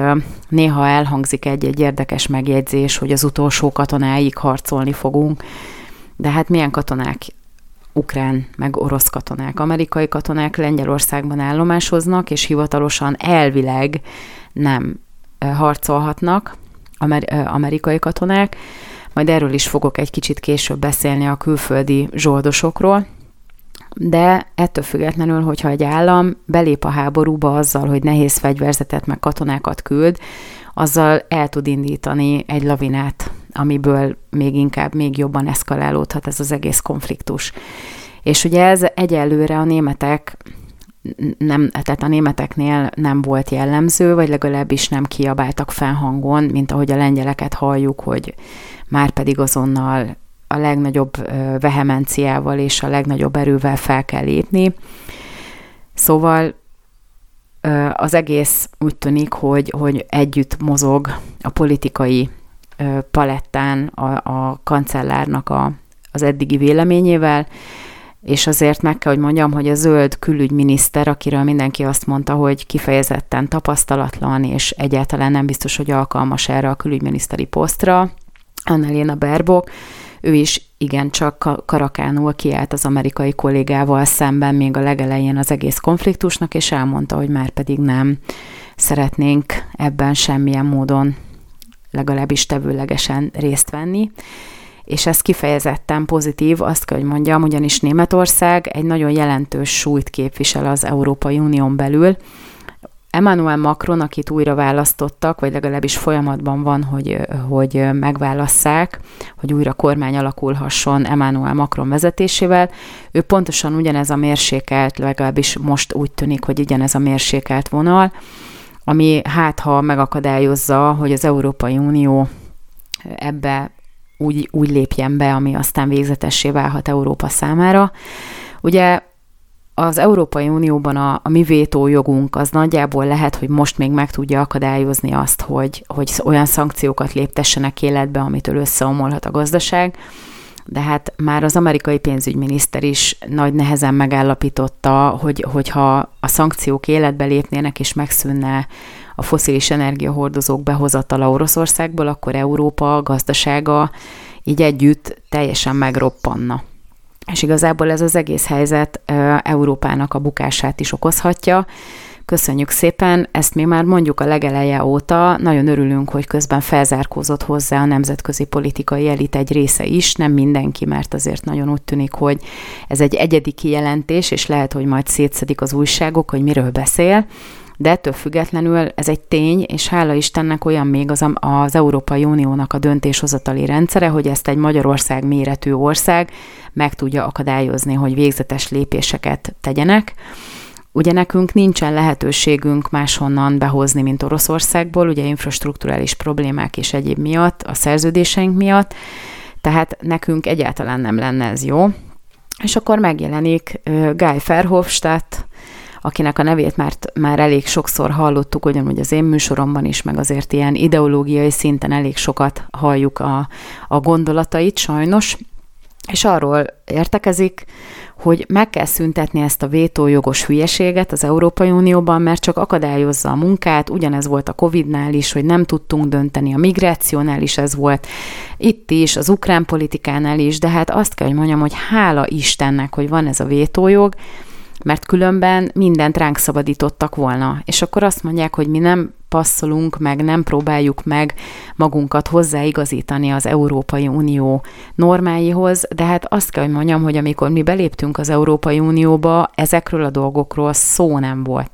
néha elhangzik egy-egy érdekes megjegyzés, hogy az utolsó katonáig harcolni fogunk, de hát milyen katonák? Ukrán, meg orosz katonák, amerikai katonák Lengyelországban állomásoznak, és hivatalosan elvileg nem harcolhatnak amerikai katonák, majd erről is fogok egy kicsit később beszélni a külföldi zsoldosokról, de ettől függetlenül, hogyha egy állam belép a háborúba azzal, hogy nehéz fegyverzetet meg katonákat küld, azzal el tud indítani egy lavinát, amiből még inkább, még jobban eszkalálódhat ez az egész konfliktus. És ugye ez egyelőre a németek nem, tehát a németeknél nem volt jellemző, vagy legalábbis nem kiabáltak felhangon, mint ahogy a lengyeleket halljuk, hogy már pedig azonnal a legnagyobb vehemenciával és a legnagyobb erővel fel kell lépni. Szóval az egész úgy tűnik, hogy, hogy együtt mozog a politikai palettán a, a kancellárnak a, az eddigi véleményével, és azért meg kell, hogy mondjam, hogy a zöld külügyminiszter, akiről mindenki azt mondta, hogy kifejezetten tapasztalatlan, és egyáltalán nem biztos, hogy alkalmas erre a külügyminiszteri posztra, Annalena Berbok, ő is igencsak karakánul kiállt az amerikai kollégával szemben még a legelején az egész konfliktusnak, és elmondta, hogy már pedig nem szeretnénk ebben semmilyen módon legalábbis tevőlegesen részt venni. És ez kifejezetten pozitív, azt kell, hogy mondjam, ugyanis Németország egy nagyon jelentős súlyt képvisel az Európai Unión belül, Emmanuel Macron, akit újra választottak, vagy legalábbis folyamatban van, hogy, hogy megválasszák, hogy újra kormány alakulhasson Emmanuel Macron vezetésével, ő pontosan ugyanez a mérsékelt, legalábbis most úgy tűnik, hogy ugyanez a mérsékelt vonal, ami hát ha megakadályozza, hogy az Európai Unió ebbe úgy, úgy lépjen be, ami aztán végzetessé válhat Európa számára. Ugye az Európai Unióban a, a mi vétójogunk az nagyjából lehet, hogy most még meg tudja akadályozni azt, hogy, hogy olyan szankciókat léptessenek életbe, amitől összeomolhat a gazdaság, de hát már az amerikai pénzügyminiszter is nagy nehezen megállapította, hogy, hogyha a szankciók életbe lépnének és megszűnne a foszilis energiahordozók behozatala Oroszországból, akkor Európa gazdasága így együtt teljesen megroppanna. És igazából ez az egész helyzet Európának a bukását is okozhatja. Köszönjük szépen, ezt mi már mondjuk a legeleje óta, nagyon örülünk, hogy közben felzárkózott hozzá a nemzetközi politikai elit egy része is, nem mindenki, mert azért nagyon úgy tűnik, hogy ez egy egyedi kijelentés, és lehet, hogy majd szétszedik az újságok, hogy miről beszél, de ettől függetlenül ez egy tény, és hála Istennek olyan még az, az Európai Uniónak a döntéshozatali rendszere, hogy ezt egy Magyarország méretű ország meg tudja akadályozni, hogy végzetes lépéseket tegyenek. Ugye nekünk nincsen lehetőségünk máshonnan behozni, mint Oroszországból, ugye infrastruktúrális problémák és egyéb miatt, a szerződéseink miatt, tehát nekünk egyáltalán nem lenne ez jó. És akkor megjelenik Guy Verhofstadt, akinek a nevét már, már elég sokszor hallottuk, ugyanúgy az én műsoromban is, meg azért ilyen ideológiai szinten elég sokat halljuk a, a gondolatait, sajnos, és arról értekezik, hogy meg kell szüntetni ezt a vétójogos hülyeséget az Európai Unióban, mert csak akadályozza a munkát, ugyanez volt a Covid-nál is, hogy nem tudtunk dönteni, a migrációnál is ez volt, itt is, az ukrán politikánál is, de hát azt kell, hogy mondjam, hogy hála Istennek, hogy van ez a vétójog, mert különben mindent ránk szabadítottak volna. És akkor azt mondják, hogy mi nem passzolunk meg, nem próbáljuk meg magunkat hozzáigazítani az Európai Unió normáihoz, de hát azt kell, hogy mondjam, hogy amikor mi beléptünk az Európai Unióba, ezekről a dolgokról szó nem volt.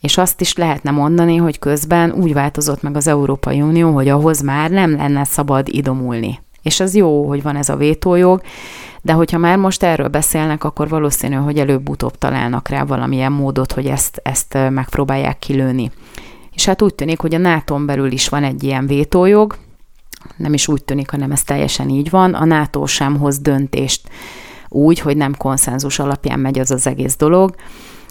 És azt is lehetne mondani, hogy közben úgy változott meg az Európai Unió, hogy ahhoz már nem lenne szabad idomulni. És az jó, hogy van ez a vétójog, de hogyha már most erről beszélnek, akkor valószínű, hogy előbb-utóbb találnak rá valamilyen módot, hogy ezt, ezt megpróbálják kilőni. És hát úgy tűnik, hogy a nato belül is van egy ilyen vétójog, nem is úgy tűnik, hanem ez teljesen így van, a NATO sem hoz döntést úgy, hogy nem konszenzus alapján megy az az egész dolog.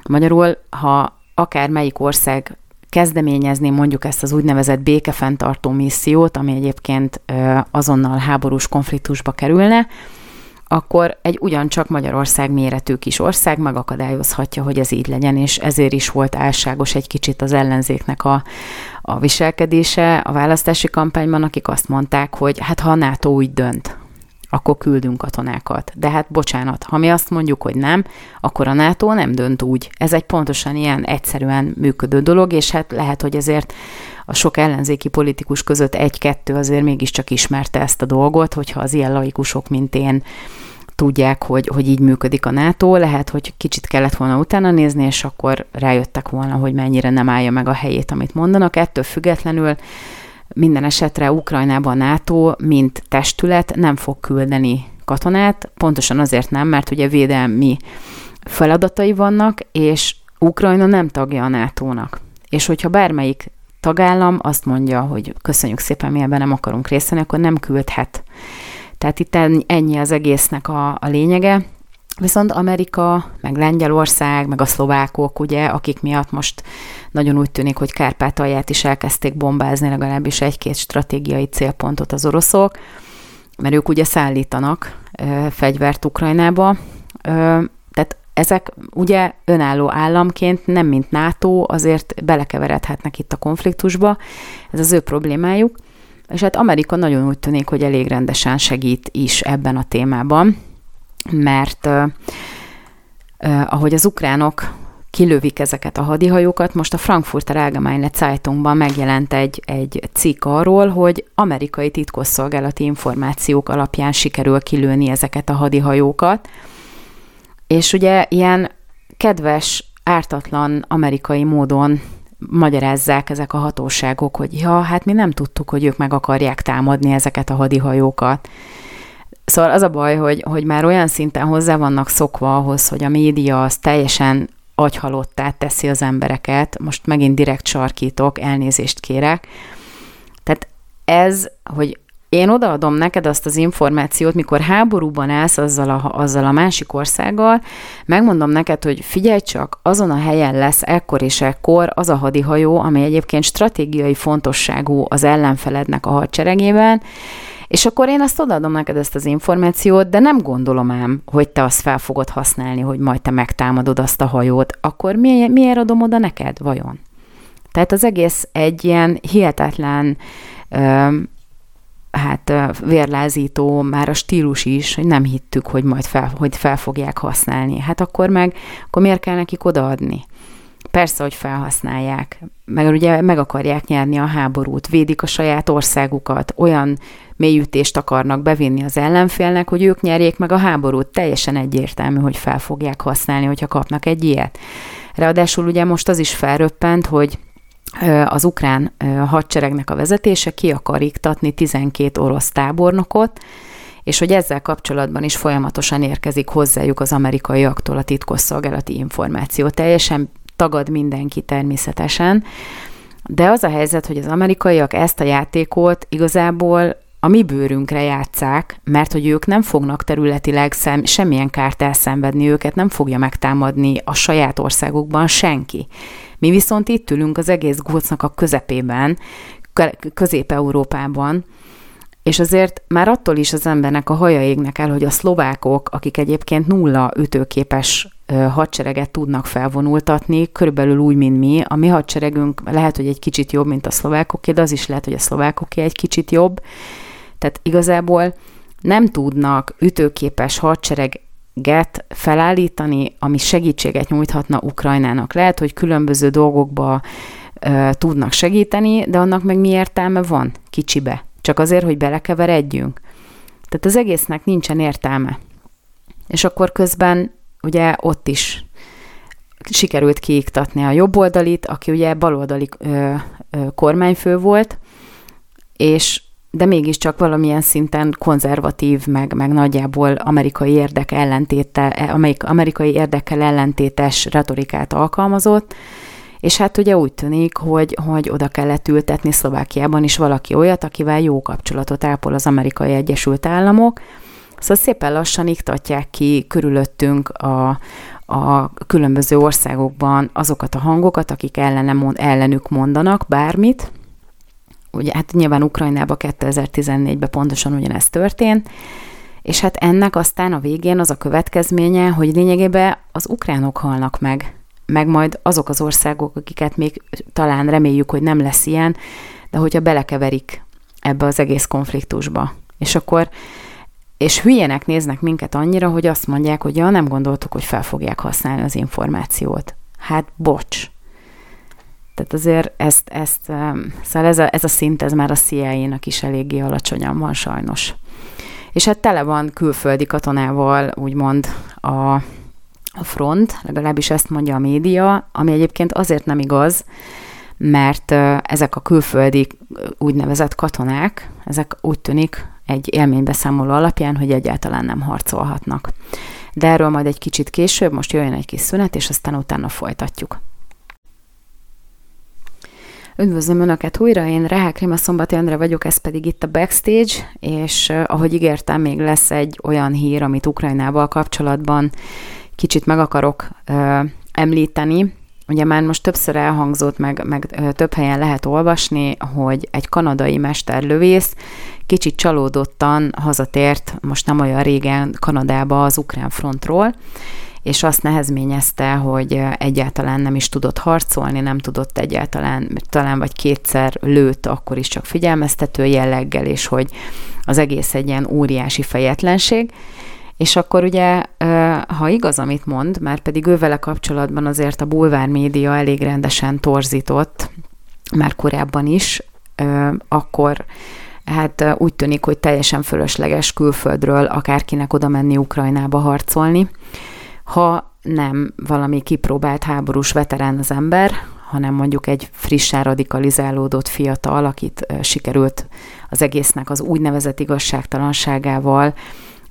Magyarul, ha akár melyik ország kezdeményezni mondjuk ezt az úgynevezett békefenntartó missziót, ami egyébként azonnal háborús konfliktusba kerülne, akkor egy ugyancsak Magyarország méretű kis ország megakadályozhatja, hogy ez így legyen, és ezért is volt álságos egy kicsit az ellenzéknek a, a viselkedése a választási kampányban, akik azt mondták, hogy hát ha a NATO úgy dönt, akkor küldünk katonákat. De hát bocsánat, ha mi azt mondjuk, hogy nem, akkor a NATO nem dönt úgy. Ez egy pontosan ilyen egyszerűen működő dolog, és hát lehet, hogy ezért a sok ellenzéki politikus között egy-kettő azért mégiscsak ismerte ezt a dolgot, hogyha az ilyen laikusok, mint én, tudják, hogy, hogy így működik a NATO, lehet, hogy kicsit kellett volna utána nézni, és akkor rájöttek volna, hogy mennyire nem állja meg a helyét, amit mondanak. Ettől függetlenül minden esetre Ukrajnában NATO, mint testület nem fog küldeni katonát, pontosan azért nem, mert ugye védelmi feladatai vannak, és Ukrajna nem tagja a NATO-nak. És hogyha bármelyik tagállam azt mondja, hogy köszönjük szépen, mi ebben nem akarunk részt akkor nem küldhet. Tehát itt ennyi az egésznek a, a lényege. Viszont Amerika, meg Lengyelország, meg a szlovákok, ugye, akik miatt most nagyon úgy tűnik, hogy Kárpátalját is elkezdték bombázni, legalábbis egy-két stratégiai célpontot az oroszok, mert ők ugye szállítanak ö, fegyvert Ukrajnába. Ö, tehát ezek ugye önálló államként, nem mint NATO, azért belekeveredhetnek itt a konfliktusba, ez az ő problémájuk. És hát Amerika nagyon úgy tűnik, hogy elég rendesen segít is ebben a témában, mert uh, uh, ahogy az ukránok kilövik ezeket a hadihajókat. Most a Frankfurter Allgemeine Zeitungban megjelent egy, egy cikk arról, hogy amerikai titkosszolgálati információk alapján sikerül kilőni ezeket a hadihajókat. És ugye ilyen kedves, ártatlan amerikai módon magyarázzák ezek a hatóságok, hogy ja, hát mi nem tudtuk, hogy ők meg akarják támadni ezeket a hadihajókat. Szóval az a baj, hogy, hogy már olyan szinten hozzá vannak szokva ahhoz, hogy a média az teljesen agyhalottá teszi az embereket. Most megint direkt sarkítok, elnézést kérek. Tehát ez, hogy én odaadom neked azt az információt, mikor háborúban állsz azzal a, azzal a másik országgal, megmondom neked, hogy figyelj csak, azon a helyen lesz ekkor és ekkor az a hadihajó, ami egyébként stratégiai fontosságú az ellenfelednek a hadseregében, és akkor én azt odaadom neked ezt az információt, de nem gondolom ám, hogy te azt fel fogod használni, hogy majd te megtámadod azt a hajót, akkor miért, miért adom oda neked, vajon? Tehát az egész egy ilyen hihetetlen hát vérlázító már a stílus is, hogy nem hittük, hogy majd fel, hogy fel fogják használni. Hát akkor meg, akkor miért kell nekik odaadni? Persze, hogy felhasználják, meg ugye meg akarják nyerni a háborút, védik a saját országukat, olyan mélyütést akarnak bevinni az ellenfélnek, hogy ők nyerjék meg a háborút. Teljesen egyértelmű, hogy fel fogják használni, hogyha kapnak egy ilyet. Ráadásul ugye most az is felröppent, hogy az ukrán hadseregnek a vezetése ki akar iktatni 12 orosz tábornokot, és hogy ezzel kapcsolatban is folyamatosan érkezik hozzájuk az amerikaiaktól a titkosszolgálati információ. Teljesen tagad mindenki természetesen, de az a helyzet, hogy az amerikaiak ezt a játékot igazából a mi bőrünkre játszák, mert hogy ők nem fognak területileg szem, semmilyen kárt elszenvedni, őket nem fogja megtámadni a saját országukban senki. Mi viszont itt ülünk az egész gócnak a közepében, Közép-Európában, és azért már attól is az embernek a haja égnek el, hogy a szlovákok, akik egyébként nulla ütőképes hadsereget tudnak felvonultatni, körülbelül úgy, mint mi. A mi hadseregünk lehet, hogy egy kicsit jobb, mint a szlovákoké, de az is lehet, hogy a szlovákoké egy kicsit jobb. Tehát igazából nem tudnak ütőképes hadsereg felállítani, ami segítséget nyújthatna Ukrajnának. Lehet, hogy különböző dolgokba ö, tudnak segíteni, de annak meg mi értelme van kicsibe? Csak azért, hogy belekeveredjünk? Tehát az egésznek nincsen értelme. És akkor közben ugye ott is sikerült kiiktatni a jobboldalit, aki ugye baloldali ö, ö, kormányfő volt, és de mégiscsak valamilyen szinten konzervatív, meg, meg nagyjából amerikai érdek ellentéte, amerikai érdekkel ellentétes retorikát alkalmazott, és hát ugye úgy tűnik, hogy, hogy oda kellett ültetni Szlovákiában is valaki olyat, akivel jó kapcsolatot ápol az amerikai Egyesült Államok, Szóval szépen lassan iktatják ki körülöttünk a, a különböző országokban azokat a hangokat, akik ellene, ellenük mondanak bármit, ugye hát nyilván Ukrajnában 2014-ben pontosan ugyanezt történt, és hát ennek aztán a végén az a következménye, hogy lényegében az ukránok halnak meg, meg majd azok az országok, akiket még talán reméljük, hogy nem lesz ilyen, de hogyha belekeverik ebbe az egész konfliktusba. És akkor, és hülyének néznek minket annyira, hogy azt mondják, hogy ja, nem gondoltuk, hogy fel fogják használni az információt. Hát bocs, tehát azért ezt, ezt szóval ez a, ez a szint, ez már a CIA-nak is eléggé alacsonyan van sajnos. És hát tele van külföldi katonával, úgymond a, a front, legalábbis ezt mondja a média, ami egyébként azért nem igaz, mert ezek a külföldi úgynevezett katonák, ezek úgy tűnik egy élménybeszámoló alapján, hogy egyáltalán nem harcolhatnak. De erről majd egy kicsit később, most jöjjön egy kis szünet, és aztán utána folytatjuk. Üdvözlöm Önöket újra, én Rehák Rima Szombati Endre vagyok, ez pedig itt a Backstage, és ahogy ígértem, még lesz egy olyan hír, amit Ukrajnával kapcsolatban kicsit meg akarok uh, említeni. Ugye már most többször elhangzott, meg, meg több helyen lehet olvasni, hogy egy kanadai mesterlövész kicsit csalódottan hazatért, most nem olyan régen Kanadába az ukrán frontról, és azt nehezményezte, hogy egyáltalán nem is tudott harcolni, nem tudott egyáltalán, talán vagy kétszer lőtt, akkor is csak figyelmeztető jelleggel, és hogy az egész egy ilyen óriási fejetlenség. És akkor ugye, ha igaz, amit mond, már pedig ővele kapcsolatban azért a bulvár média elég rendesen torzított, már korábban is, akkor hát úgy tűnik, hogy teljesen fölösleges külföldről akárkinek oda menni Ukrajnába harcolni. Ha nem valami kipróbált háborús veterán az ember, hanem mondjuk egy frissen radikalizálódott fiatal, akit sikerült az egésznek az úgynevezett igazságtalanságával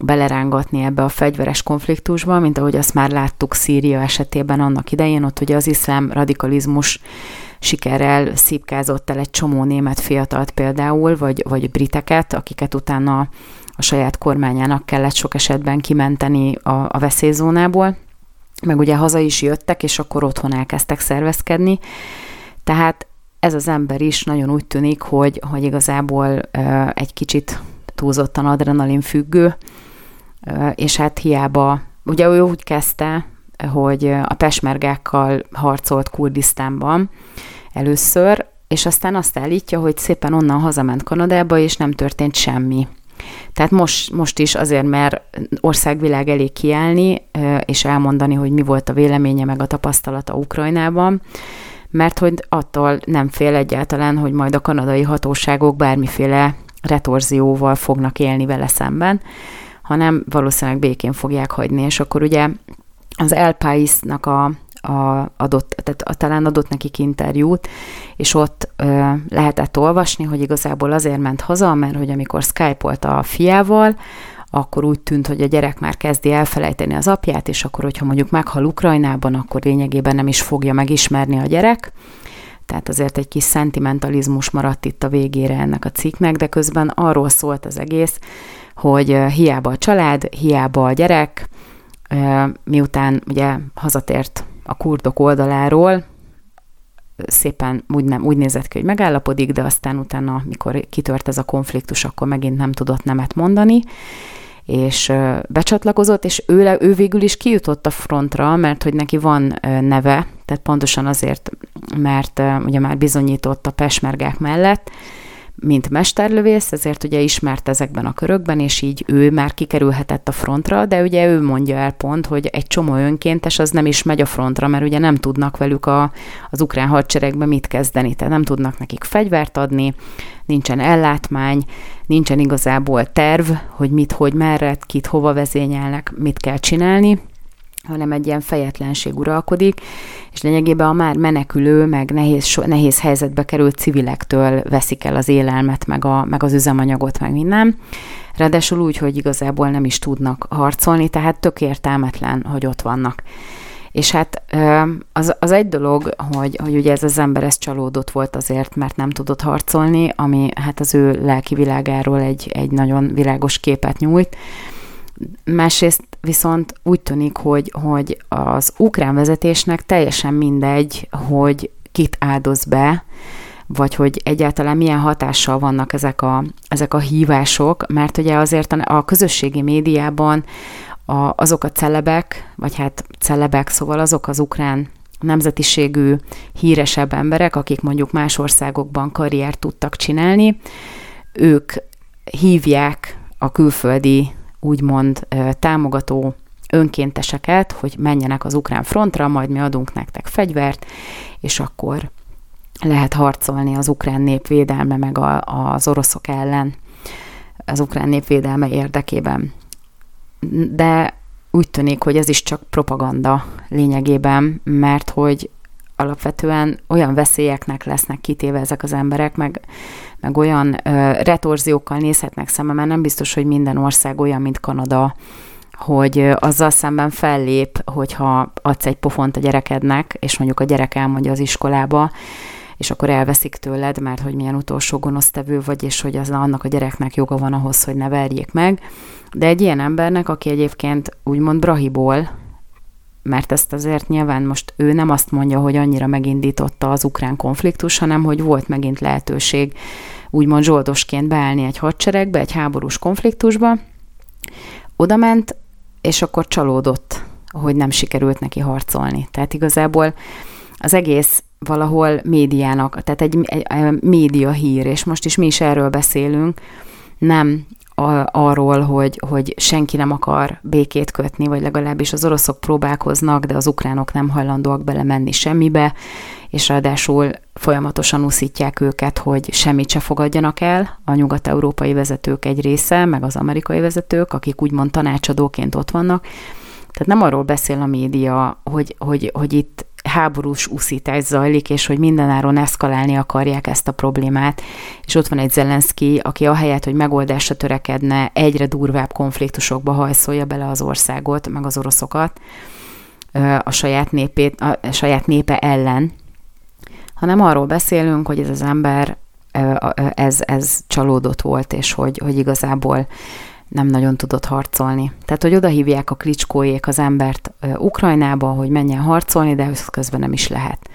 belerángatni ebbe a fegyveres konfliktusba, mint ahogy azt már láttuk Szíria esetében annak idején, ott ugye az iszlám radikalizmus sikerrel szipkázott el egy csomó német fiatalt például, vagy, vagy briteket, akiket utána a saját kormányának kellett sok esetben kimenteni a, a veszélyzónából, meg ugye haza is jöttek, és akkor otthon elkezdtek szervezkedni. Tehát ez az ember is nagyon úgy tűnik, hogy, hogy igazából egy kicsit túlzottan adrenalin függő, és hát hiába, ugye ő úgy kezdte, hogy a pesmergákkal harcolt Kurdisztánban először, és aztán azt állítja, hogy szépen onnan hazament Kanadába, és nem történt semmi. Tehát most, most is azért, mert országvilág elég kiállni, és elmondani, hogy mi volt a véleménye, meg a tapasztalata Ukrajnában, mert hogy attól nem fél egyáltalán, hogy majd a kanadai hatóságok bármiféle retorzióval fognak élni vele szemben, hanem valószínűleg békén fogják hagyni, és akkor ugye az El País-nak a a, adott, tehát a, talán adott nekik interjút, és ott ö, lehetett olvasni, hogy igazából azért ment haza, mert hogy amikor skype a fiával, akkor úgy tűnt, hogy a gyerek már kezdi elfelejteni az apját, és akkor, hogyha mondjuk meghal Ukrajnában, akkor lényegében nem is fogja megismerni a gyerek. Tehát azért egy kis szentimentalizmus maradt itt a végére ennek a cikknek, de közben arról szólt az egész, hogy hiába a család, hiába a gyerek, miután ugye hazatért a kurdok oldaláról szépen úgy, nem, úgy nézett ki, hogy megállapodik, de aztán utána, mikor kitört ez a konfliktus, akkor megint nem tudott nemet mondani, és becsatlakozott, és ő, ő végül is kijutott a frontra, mert hogy neki van neve, tehát pontosan azért, mert ugye már bizonyított a pesmergák mellett, mint mesterlövész, ezért ugye ismert ezekben a körökben, és így ő már kikerülhetett a frontra, de ugye ő mondja el pont, hogy egy csomó önkéntes az nem is megy a frontra, mert ugye nem tudnak velük a, az ukrán hadseregben mit kezdeni, tehát nem tudnak nekik fegyvert adni, nincsen ellátmány, nincsen igazából terv, hogy mit, hogy merre, kit hova vezényelnek, mit kell csinálni, hanem egy ilyen fejetlenség uralkodik, és lényegében a már menekülő, meg nehéz, nehéz helyzetbe került civilektől veszik el az élelmet, meg, a, meg az üzemanyagot, meg minden. Ráadásul úgy, hogy igazából nem is tudnak harcolni, tehát tök értelmetlen, hogy ott vannak. És hát az, az egy dolog, hogy, hogy ugye ez az ember ez csalódott volt azért, mert nem tudott harcolni, ami hát az ő lelki világáról egy, egy nagyon világos képet nyújt, Másrészt viszont úgy tűnik, hogy, hogy az ukrán vezetésnek teljesen mindegy, hogy kit áldoz be, vagy hogy egyáltalán milyen hatással vannak ezek a, ezek a hívások, mert ugye azért a, közösségi médiában a, azok a celebek, vagy hát celebek, szóval azok az ukrán nemzetiségű híresebb emberek, akik mondjuk más országokban karriert tudtak csinálni, ők hívják a külföldi úgymond támogató önkénteseket, hogy menjenek az ukrán frontra, majd mi adunk nektek fegyvert, és akkor lehet harcolni az ukrán nép védelme meg a, az oroszok ellen, az ukrán nép védelme érdekében. De úgy tűnik, hogy ez is csak propaganda lényegében, mert hogy alapvetően olyan veszélyeknek lesznek kitéve ezek az emberek, meg, meg olyan retorziókkal nézhetnek szembe, mert nem biztos, hogy minden ország olyan, mint Kanada, hogy azzal szemben fellép, hogyha adsz egy pofont a gyerekednek, és mondjuk a gyerek elmondja az iskolába, és akkor elveszik tőled, mert hogy milyen utolsó gonosztevő vagy, és hogy az annak a gyereknek joga van ahhoz, hogy ne verjék meg. De egy ilyen embernek, aki egyébként úgymond brahiból mert ezt azért nyilván most ő nem azt mondja, hogy annyira megindította az ukrán konfliktus, hanem hogy volt megint lehetőség úgymond zsoldosként beállni egy hadseregbe, egy háborús konfliktusba. Oda ment, és akkor csalódott, hogy nem sikerült neki harcolni. Tehát igazából az egész valahol médiának, tehát egy, egy, egy média hír, és most is mi is erről beszélünk, nem arról, hogy, hogy senki nem akar békét kötni, vagy legalábbis az oroszok próbálkoznak, de az ukránok nem hajlandóak belemenni semmibe, és ráadásul folyamatosan uszítják őket, hogy semmit se fogadjanak el, a nyugat-európai vezetők egy része, meg az amerikai vezetők, akik úgymond tanácsadóként ott vannak. Tehát nem arról beszél a média, hogy, hogy, hogy itt háborús uszítás zajlik, és hogy mindenáron eszkalálni akarják ezt a problémát. És ott van egy Zelenszky, aki ahelyett, hogy megoldásra törekedne, egyre durvább konfliktusokba hajszolja bele az országot, meg az oroszokat a saját, népét, a saját népe ellen, hanem arról beszélünk, hogy ez az ember ez, ez csalódott volt, és hogy, hogy igazából nem nagyon tudott harcolni. Tehát, hogy oda hívják a klicskóék az embert Ukrajnába, hogy menjen harcolni, de közben nem is lehet.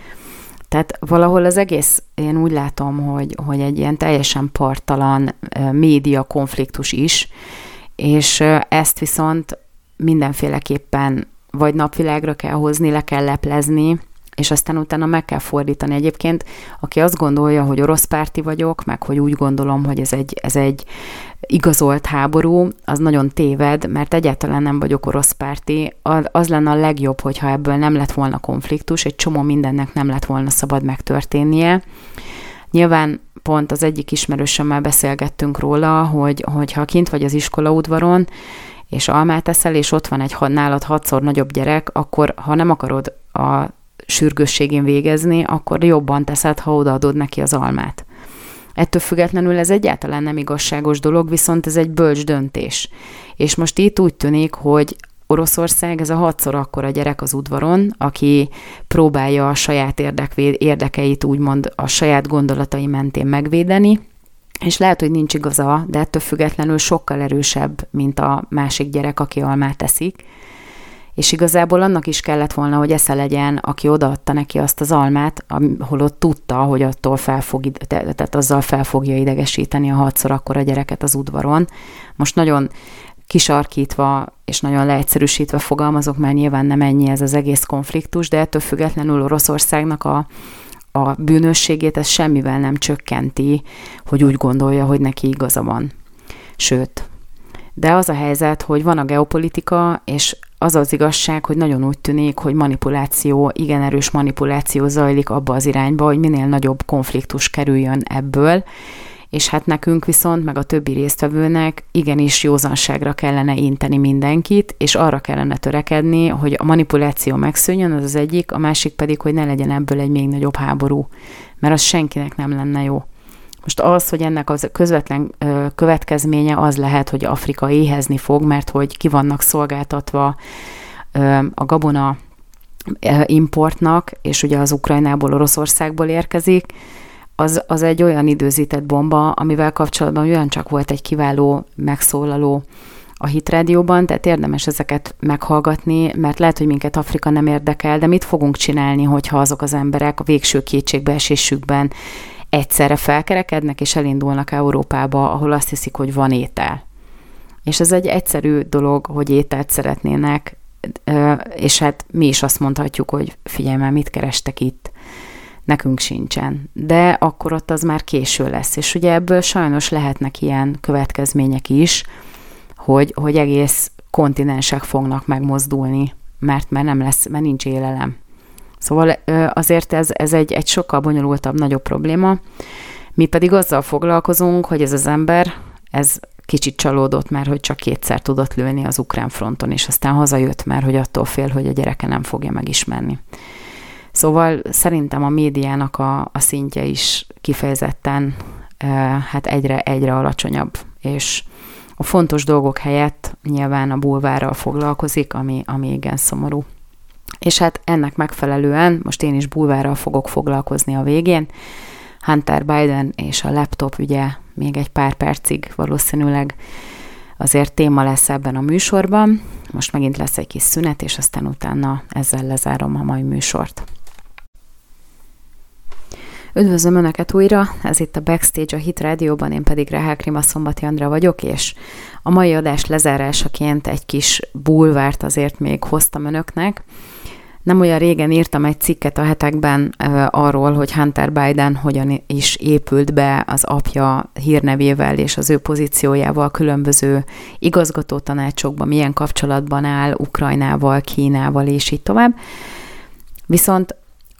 Tehát valahol az egész, én úgy látom, hogy, hogy egy ilyen teljesen partalan média konfliktus is, és ezt viszont mindenféleképpen vagy napvilágra kell hozni, le kell leplezni, és aztán utána meg kell fordítani. Egyébként, aki azt gondolja, hogy orosz párti vagyok, meg hogy úgy gondolom, hogy ez egy, ez egy igazolt háború, az nagyon téved, mert egyáltalán nem vagyok orosz párti. Az lenne a legjobb, hogyha ebből nem lett volna konfliktus, egy csomó mindennek nem lett volna szabad megtörténnie. Nyilván pont az egyik ismerősömmel beszélgettünk róla, hogy, hogy ha kint vagy az iskola udvaron, és almát eszel, és ott van egy nálad hatszor nagyobb gyerek, akkor ha nem akarod a sürgősségén végezni, akkor jobban teszed, ha odaadod neki az almát. Ettől függetlenül ez egyáltalán nem igazságos dolog, viszont ez egy bölcs döntés. És most itt úgy tűnik, hogy Oroszország, ez a hatszor akkora gyerek az udvaron, aki próbálja a saját érdekvé, érdekeit úgymond a saját gondolatai mentén megvédeni, és lehet, hogy nincs igaza, de ettől függetlenül sokkal erősebb, mint a másik gyerek, aki almát teszik. És igazából annak is kellett volna, hogy esze legyen, aki odaadta neki azt az almát, holott tudta, hogy attól fel fog, tehát azzal fel fogja idegesíteni a hatszor akkor a gyereket az udvaron. Most nagyon kisarkítva és nagyon leegyszerűsítve fogalmazok, mert nyilván nem ennyi ez az egész konfliktus, de ettől függetlenül Oroszországnak a, a bűnösségét ez semmivel nem csökkenti, hogy úgy gondolja, hogy neki igaza van. Sőt, de az a helyzet, hogy van a geopolitika, és az az igazság, hogy nagyon úgy tűnik, hogy manipuláció, igen erős manipuláció zajlik abba az irányba, hogy minél nagyobb konfliktus kerüljön ebből, és hát nekünk viszont, meg a többi résztvevőnek igenis józanságra kellene inteni mindenkit, és arra kellene törekedni, hogy a manipuláció megszűnjön, az az egyik, a másik pedig, hogy ne legyen ebből egy még nagyobb háború, mert az senkinek nem lenne jó. Most az, hogy ennek az közvetlen következménye az lehet, hogy Afrika éhezni fog, mert hogy ki vannak szolgáltatva a gabona importnak, és ugye az Ukrajnából, Oroszországból érkezik, az, az egy olyan időzített bomba, amivel kapcsolatban olyan csak volt egy kiváló megszólaló a hitrádióban, tehát érdemes ezeket meghallgatni, mert lehet, hogy minket Afrika nem érdekel, de mit fogunk csinálni, hogyha azok az emberek a végső kétségbeesésükben egyszerre felkerekednek és elindulnak Európába, ahol azt hiszik, hogy van étel. És ez egy egyszerű dolog, hogy ételt szeretnének, és hát mi is azt mondhatjuk, hogy figyelj már, mit kerestek itt, nekünk sincsen. De akkor ott az már késő lesz, és ugye ebből sajnos lehetnek ilyen következmények is, hogy, hogy egész kontinensek fognak megmozdulni, mert, mert nem lesz, mert nincs élelem. Szóval azért ez, ez egy, egy sokkal bonyolultabb, nagyobb probléma. Mi pedig azzal foglalkozunk, hogy ez az ember, ez kicsit csalódott, mert hogy csak kétszer tudott lőni az ukrán fronton, és aztán hazajött, mert hogy attól fél, hogy a gyereke nem fogja megismerni. Szóval szerintem a médiának a, a szintje is kifejezetten hát egyre, egyre alacsonyabb, és a fontos dolgok helyett nyilván a bulvárral foglalkozik, ami, ami igen szomorú. És hát ennek megfelelően most én is bulvárral fogok foglalkozni a végén. Hunter Biden és a laptop ugye még egy pár percig valószínűleg azért téma lesz ebben a műsorban. Most megint lesz egy kis szünet, és aztán utána ezzel lezárom a mai műsort. Üdvözlöm Önöket újra, ez itt a Backstage a Hit Rádióban, én pedig Rehel Klima Szombati Andra vagyok, és a mai adás lezárásaként egy kis bulvárt azért még hoztam Önöknek. Nem olyan régen írtam egy cikket a hetekben arról, hogy Hunter Biden hogyan is épült be az apja hírnevével és az ő pozíciójával különböző igazgató tanácsokban, milyen kapcsolatban áll Ukrajnával, Kínával és így tovább. Viszont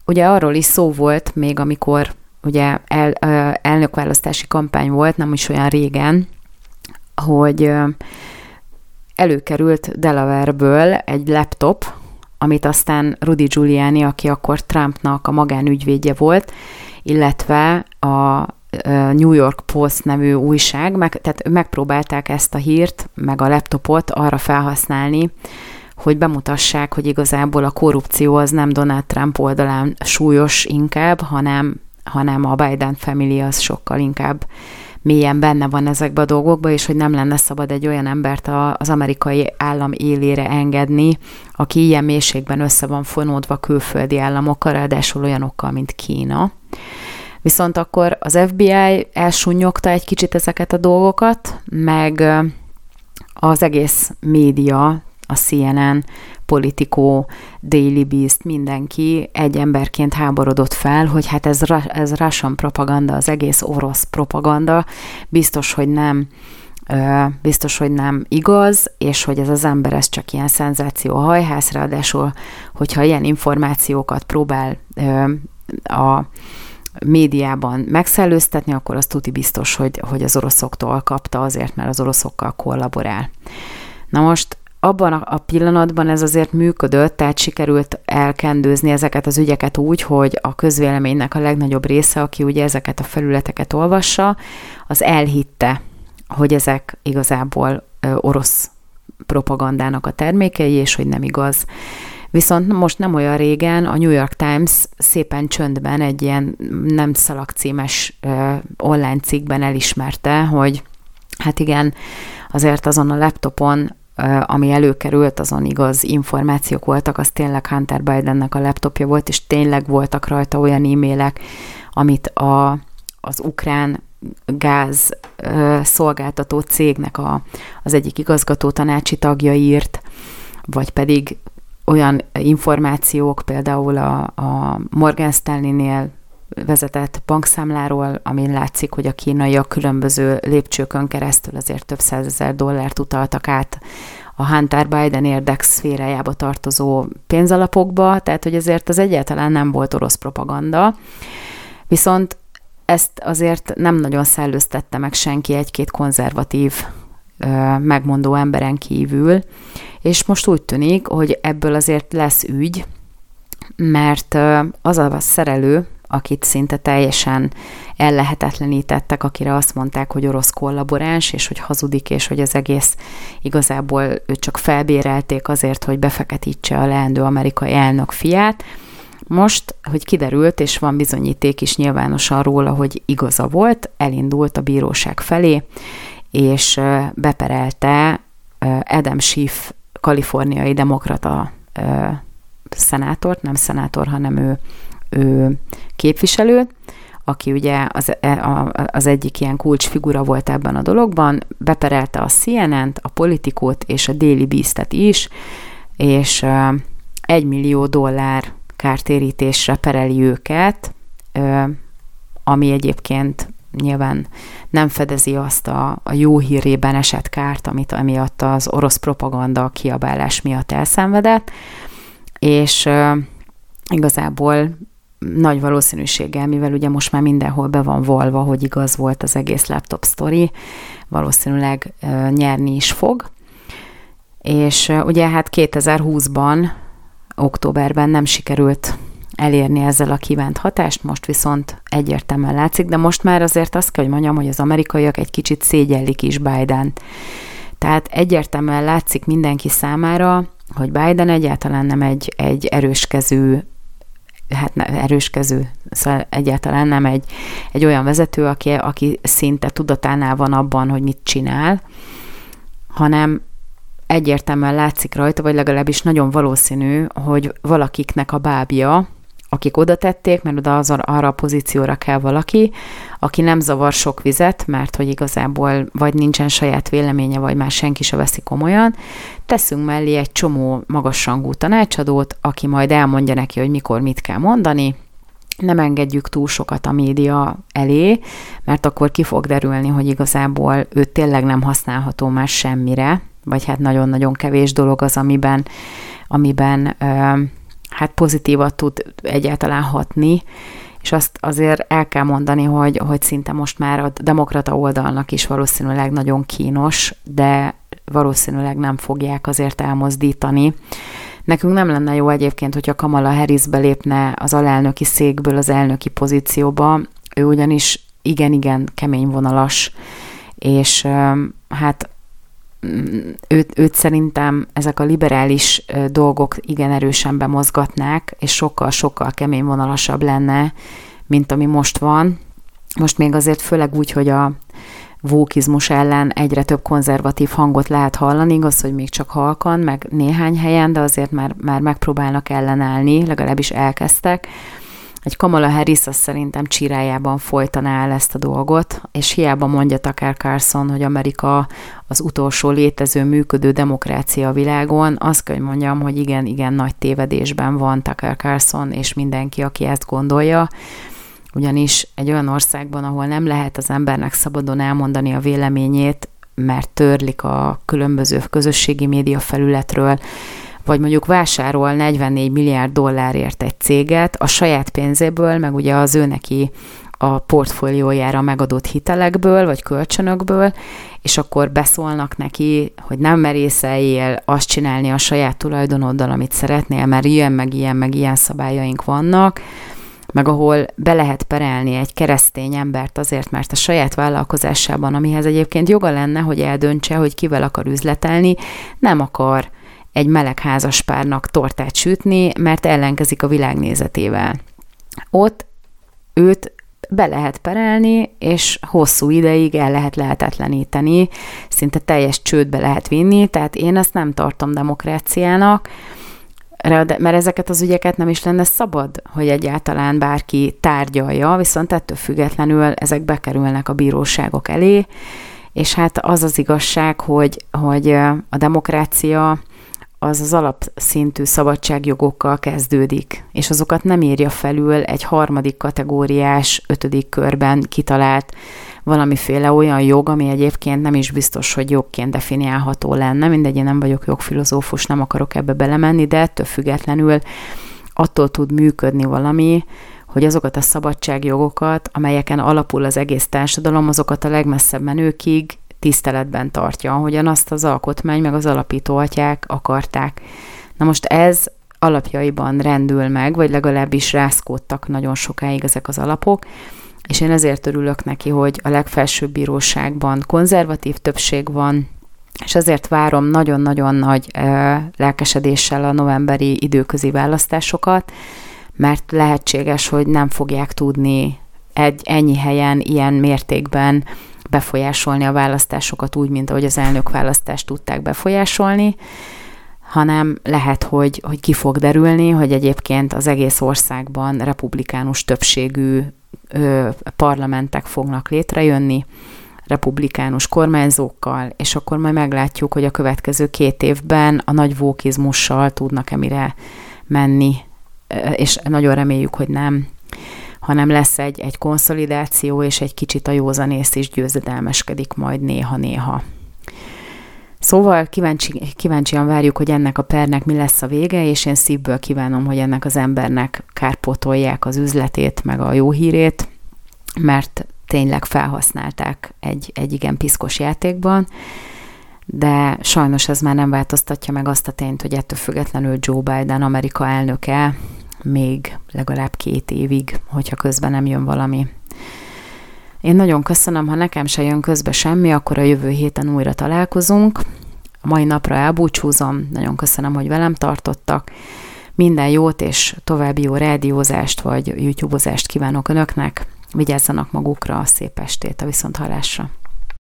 ugye arról is szó volt még, amikor ugye el, elnökválasztási kampány volt, nem is olyan régen, hogy előkerült Delaware-ből egy laptop, amit aztán Rudy Giuliani, aki akkor Trumpnak a magánügyvédje volt, illetve a New York Post nevű újság, meg, tehát megpróbálták ezt a hírt, meg a laptopot arra felhasználni, hogy bemutassák, hogy igazából a korrupció az nem Donald Trump oldalán súlyos inkább, hanem, hanem a Biden family az sokkal inkább mélyen benne van ezekbe a dolgokba, és hogy nem lenne szabad egy olyan embert az amerikai állam élére engedni, aki ilyen mélységben össze van fonódva külföldi államokkal, ráadásul olyanokkal, mint Kína. Viszont akkor az FBI elsúnyogta egy kicsit ezeket a dolgokat, meg az egész média, a CNN, Politico, Daily Beast, mindenki egy emberként háborodott fel, hogy hát ez, ez Russian propaganda, az egész orosz propaganda, biztos, hogy nem biztos, hogy nem igaz, és hogy ez az ember ez csak ilyen szenzáció hajház, ráadásul, hogyha ilyen információkat próbál a médiában megszellőztetni, akkor az tuti biztos, hogy, hogy az oroszoktól kapta azért, mert az oroszokkal kollaborál. Na most abban a pillanatban ez azért működött, tehát sikerült elkendőzni ezeket az ügyeket úgy, hogy a közvéleménynek a legnagyobb része, aki ugye ezeket a felületeket olvassa, az elhitte, hogy ezek igazából orosz propagandának a termékei, és hogy nem igaz. Viszont most nem olyan régen a New York Times szépen csöndben egy ilyen nem szalagcímes online cikkben elismerte, hogy hát igen, azért azon a laptopon ami előkerült, azon igaz információk voltak, az tényleg Hunter Bidennek a laptopja volt, és tényleg voltak rajta olyan e-mailek, amit a, az ukrán gáz szolgáltató cégnek a, az egyik igazgató tanácsi tagja írt, vagy pedig olyan információk, például a, a Morgan Stanley-nél vezetett bankszámláról, amin látszik, hogy a kínaiak különböző lépcsőkön keresztül azért több százezer dollárt utaltak át a Hunter Biden érdek szférájába tartozó pénzalapokba, tehát hogy ezért az egyáltalán nem volt orosz propaganda. Viszont ezt azért nem nagyon szellőztette meg senki egy-két konzervatív megmondó emberen kívül, és most úgy tűnik, hogy ebből azért lesz ügy, mert az a szerelő, akit szinte teljesen ellehetetlenítettek, akire azt mondták, hogy orosz kollaboráns, és hogy hazudik, és hogy az egész igazából őt csak felbérelték azért, hogy befeketítse a leendő amerikai elnök fiát. Most, hogy kiderült, és van bizonyíték is nyilvánosan róla, hogy igaza volt, elindult a bíróság felé, és beperelte Adam Schiff, kaliforniai demokrata szenátort, nem szenátor, hanem ő ő képviselő, aki ugye az, e, az egyik ilyen kulcsfigura volt ebben a dologban, beperelte a CNN-t, a politikót és a Daily Beast-et is, és egy millió dollár kártérítésre pereli őket, ami egyébként nyilván nem fedezi azt a, a jó hírében esett kárt, amit emiatt az orosz propaganda kiabálás miatt elszenvedett, és igazából nagy valószínűséggel, mivel ugye most már mindenhol be van volva, hogy igaz volt az egész laptop story, valószínűleg nyerni is fog. És ugye hát 2020-ban, októberben nem sikerült elérni ezzel a kívánt hatást, most viszont egyértelműen látszik, de most már azért azt kell, hogy mondjam, hogy az amerikaiak egy kicsit szégyellik is biden -t. Tehát egyértelműen látszik mindenki számára, hogy Biden egyáltalán nem egy, egy erőskező hát erőskező, szóval egyáltalán nem egy, egy olyan vezető, aki, aki szinte tudatánál van abban, hogy mit csinál, hanem egyértelműen látszik rajta, vagy legalábbis nagyon valószínű, hogy valakiknek a bábja, akik oda tették, mert oda az, arra a pozícióra kell valaki, aki nem zavar sok vizet, mert hogy igazából vagy nincsen saját véleménye, vagy már senki se veszi komolyan, teszünk mellé egy csomó magasrangú tanácsadót, aki majd elmondja neki, hogy mikor mit kell mondani, nem engedjük túl sokat a média elé, mert akkor ki fog derülni, hogy igazából ő tényleg nem használható már semmire, vagy hát nagyon-nagyon kevés dolog az, amiben, amiben hát pozitívat tud egyáltalán hatni, és azt azért el kell mondani, hogy, hogy szinte most már a demokrata oldalnak is valószínűleg nagyon kínos, de valószínűleg nem fogják azért elmozdítani. Nekünk nem lenne jó egyébként, hogyha Kamala Harris belépne az alelnöki székből az elnöki pozícióba, ő ugyanis igen-igen kemény vonalas, és hát őt, őt szerintem ezek a liberális dolgok igen erősen bemozgatnák, és sokkal-sokkal kemény vonalasabb lenne, mint ami most van. Most még azért főleg úgy, hogy a vókizmus ellen egyre több konzervatív hangot lehet hallani, igaz, hogy még csak halkan, meg néhány helyen, de azért már, már megpróbálnak ellenállni, legalábbis elkezdtek. Egy Kamala Harris azt szerintem csirájában folytaná el ezt a dolgot, és hiába mondja Tucker Carlson, hogy Amerika az utolsó létező működő demokrácia a világon, azt kell, hogy mondjam, hogy igen, igen nagy tévedésben van Tucker Carlson, és mindenki, aki ezt gondolja, ugyanis egy olyan országban, ahol nem lehet az embernek szabadon elmondani a véleményét, mert törlik a különböző közösségi média felületről, vagy mondjuk vásárol 44 milliárd dollárért egy céget a saját pénzéből, meg ugye az ő neki a portfóliójára megadott hitelekből, vagy kölcsönökből, és akkor beszólnak neki, hogy nem merészeljél azt csinálni a saját tulajdonoddal, amit szeretnél, mert ilyen, meg ilyen, meg ilyen szabályaink vannak, meg ahol be lehet perelni egy keresztény embert azért, mert a saját vállalkozásában, amihez egyébként joga lenne, hogy eldöntse, hogy kivel akar üzletelni, nem akar egy meleg házaspárnak tortát sütni, mert ellenkezik a világnézetével. Ott őt be lehet perelni, és hosszú ideig el lehet lehetetleníteni, szinte teljes csődbe lehet vinni, tehát én ezt nem tartom demokráciának, mert ezeket az ügyeket nem is lenne szabad, hogy egyáltalán bárki tárgyalja, viszont ettől függetlenül ezek bekerülnek a bíróságok elé, és hát az az igazság, hogy, hogy a demokrácia az az alapszintű szabadságjogokkal kezdődik, és azokat nem írja felül egy harmadik kategóriás, ötödik körben kitalált valamiféle olyan jog, ami egyébként nem is biztos, hogy jogként definiálható lenne. Mindegy, én nem vagyok jogfilozófus, nem akarok ebbe belemenni, de ettől függetlenül attól tud működni valami, hogy azokat a szabadságjogokat, amelyeken alapul az egész társadalom, azokat a legmesszebb menőkig tiszteletben tartja, ahogyan azt az alkotmány meg az alapító atyák akarták. Na most ez alapjaiban rendül meg, vagy legalábbis rászkódtak nagyon sokáig ezek az alapok, és én ezért örülök neki, hogy a legfelsőbb bíróságban konzervatív többség van, és ezért várom nagyon-nagyon nagy lelkesedéssel a novemberi időközi választásokat, mert lehetséges, hogy nem fogják tudni egy ennyi helyen, ilyen mértékben befolyásolni a választásokat úgy, mint ahogy az elnök választást tudták befolyásolni, hanem lehet, hogy, hogy ki fog derülni, hogy egyébként az egész országban republikánus többségű ö, parlamentek fognak létrejönni, republikánus kormányzókkal, és akkor majd meglátjuk, hogy a következő két évben a nagy vókizmussal tudnak-e mire menni, és nagyon reméljük, hogy nem hanem lesz egy, egy konszolidáció, és egy kicsit a józanész is győzedelmeskedik majd néha-néha. Szóval kíváncsi, kíváncsian várjuk, hogy ennek a pernek mi lesz a vége, és én szívből kívánom, hogy ennek az embernek kárpótolják az üzletét, meg a jó hírét, mert tényleg felhasználták egy, egy igen piszkos játékban, de sajnos ez már nem változtatja meg azt a tényt, hogy ettől függetlenül Joe Biden Amerika elnöke még legalább két évig, hogyha közben nem jön valami. Én nagyon köszönöm, ha nekem se jön közbe semmi, akkor a jövő héten újra találkozunk. A mai napra elbúcsúzom, nagyon köszönöm, hogy velem tartottak. Minden jót és további jó rádiózást vagy YouTube-ozást kívánok Önöknek. Vigyázzanak magukra, szép estét, a viszonthallásra!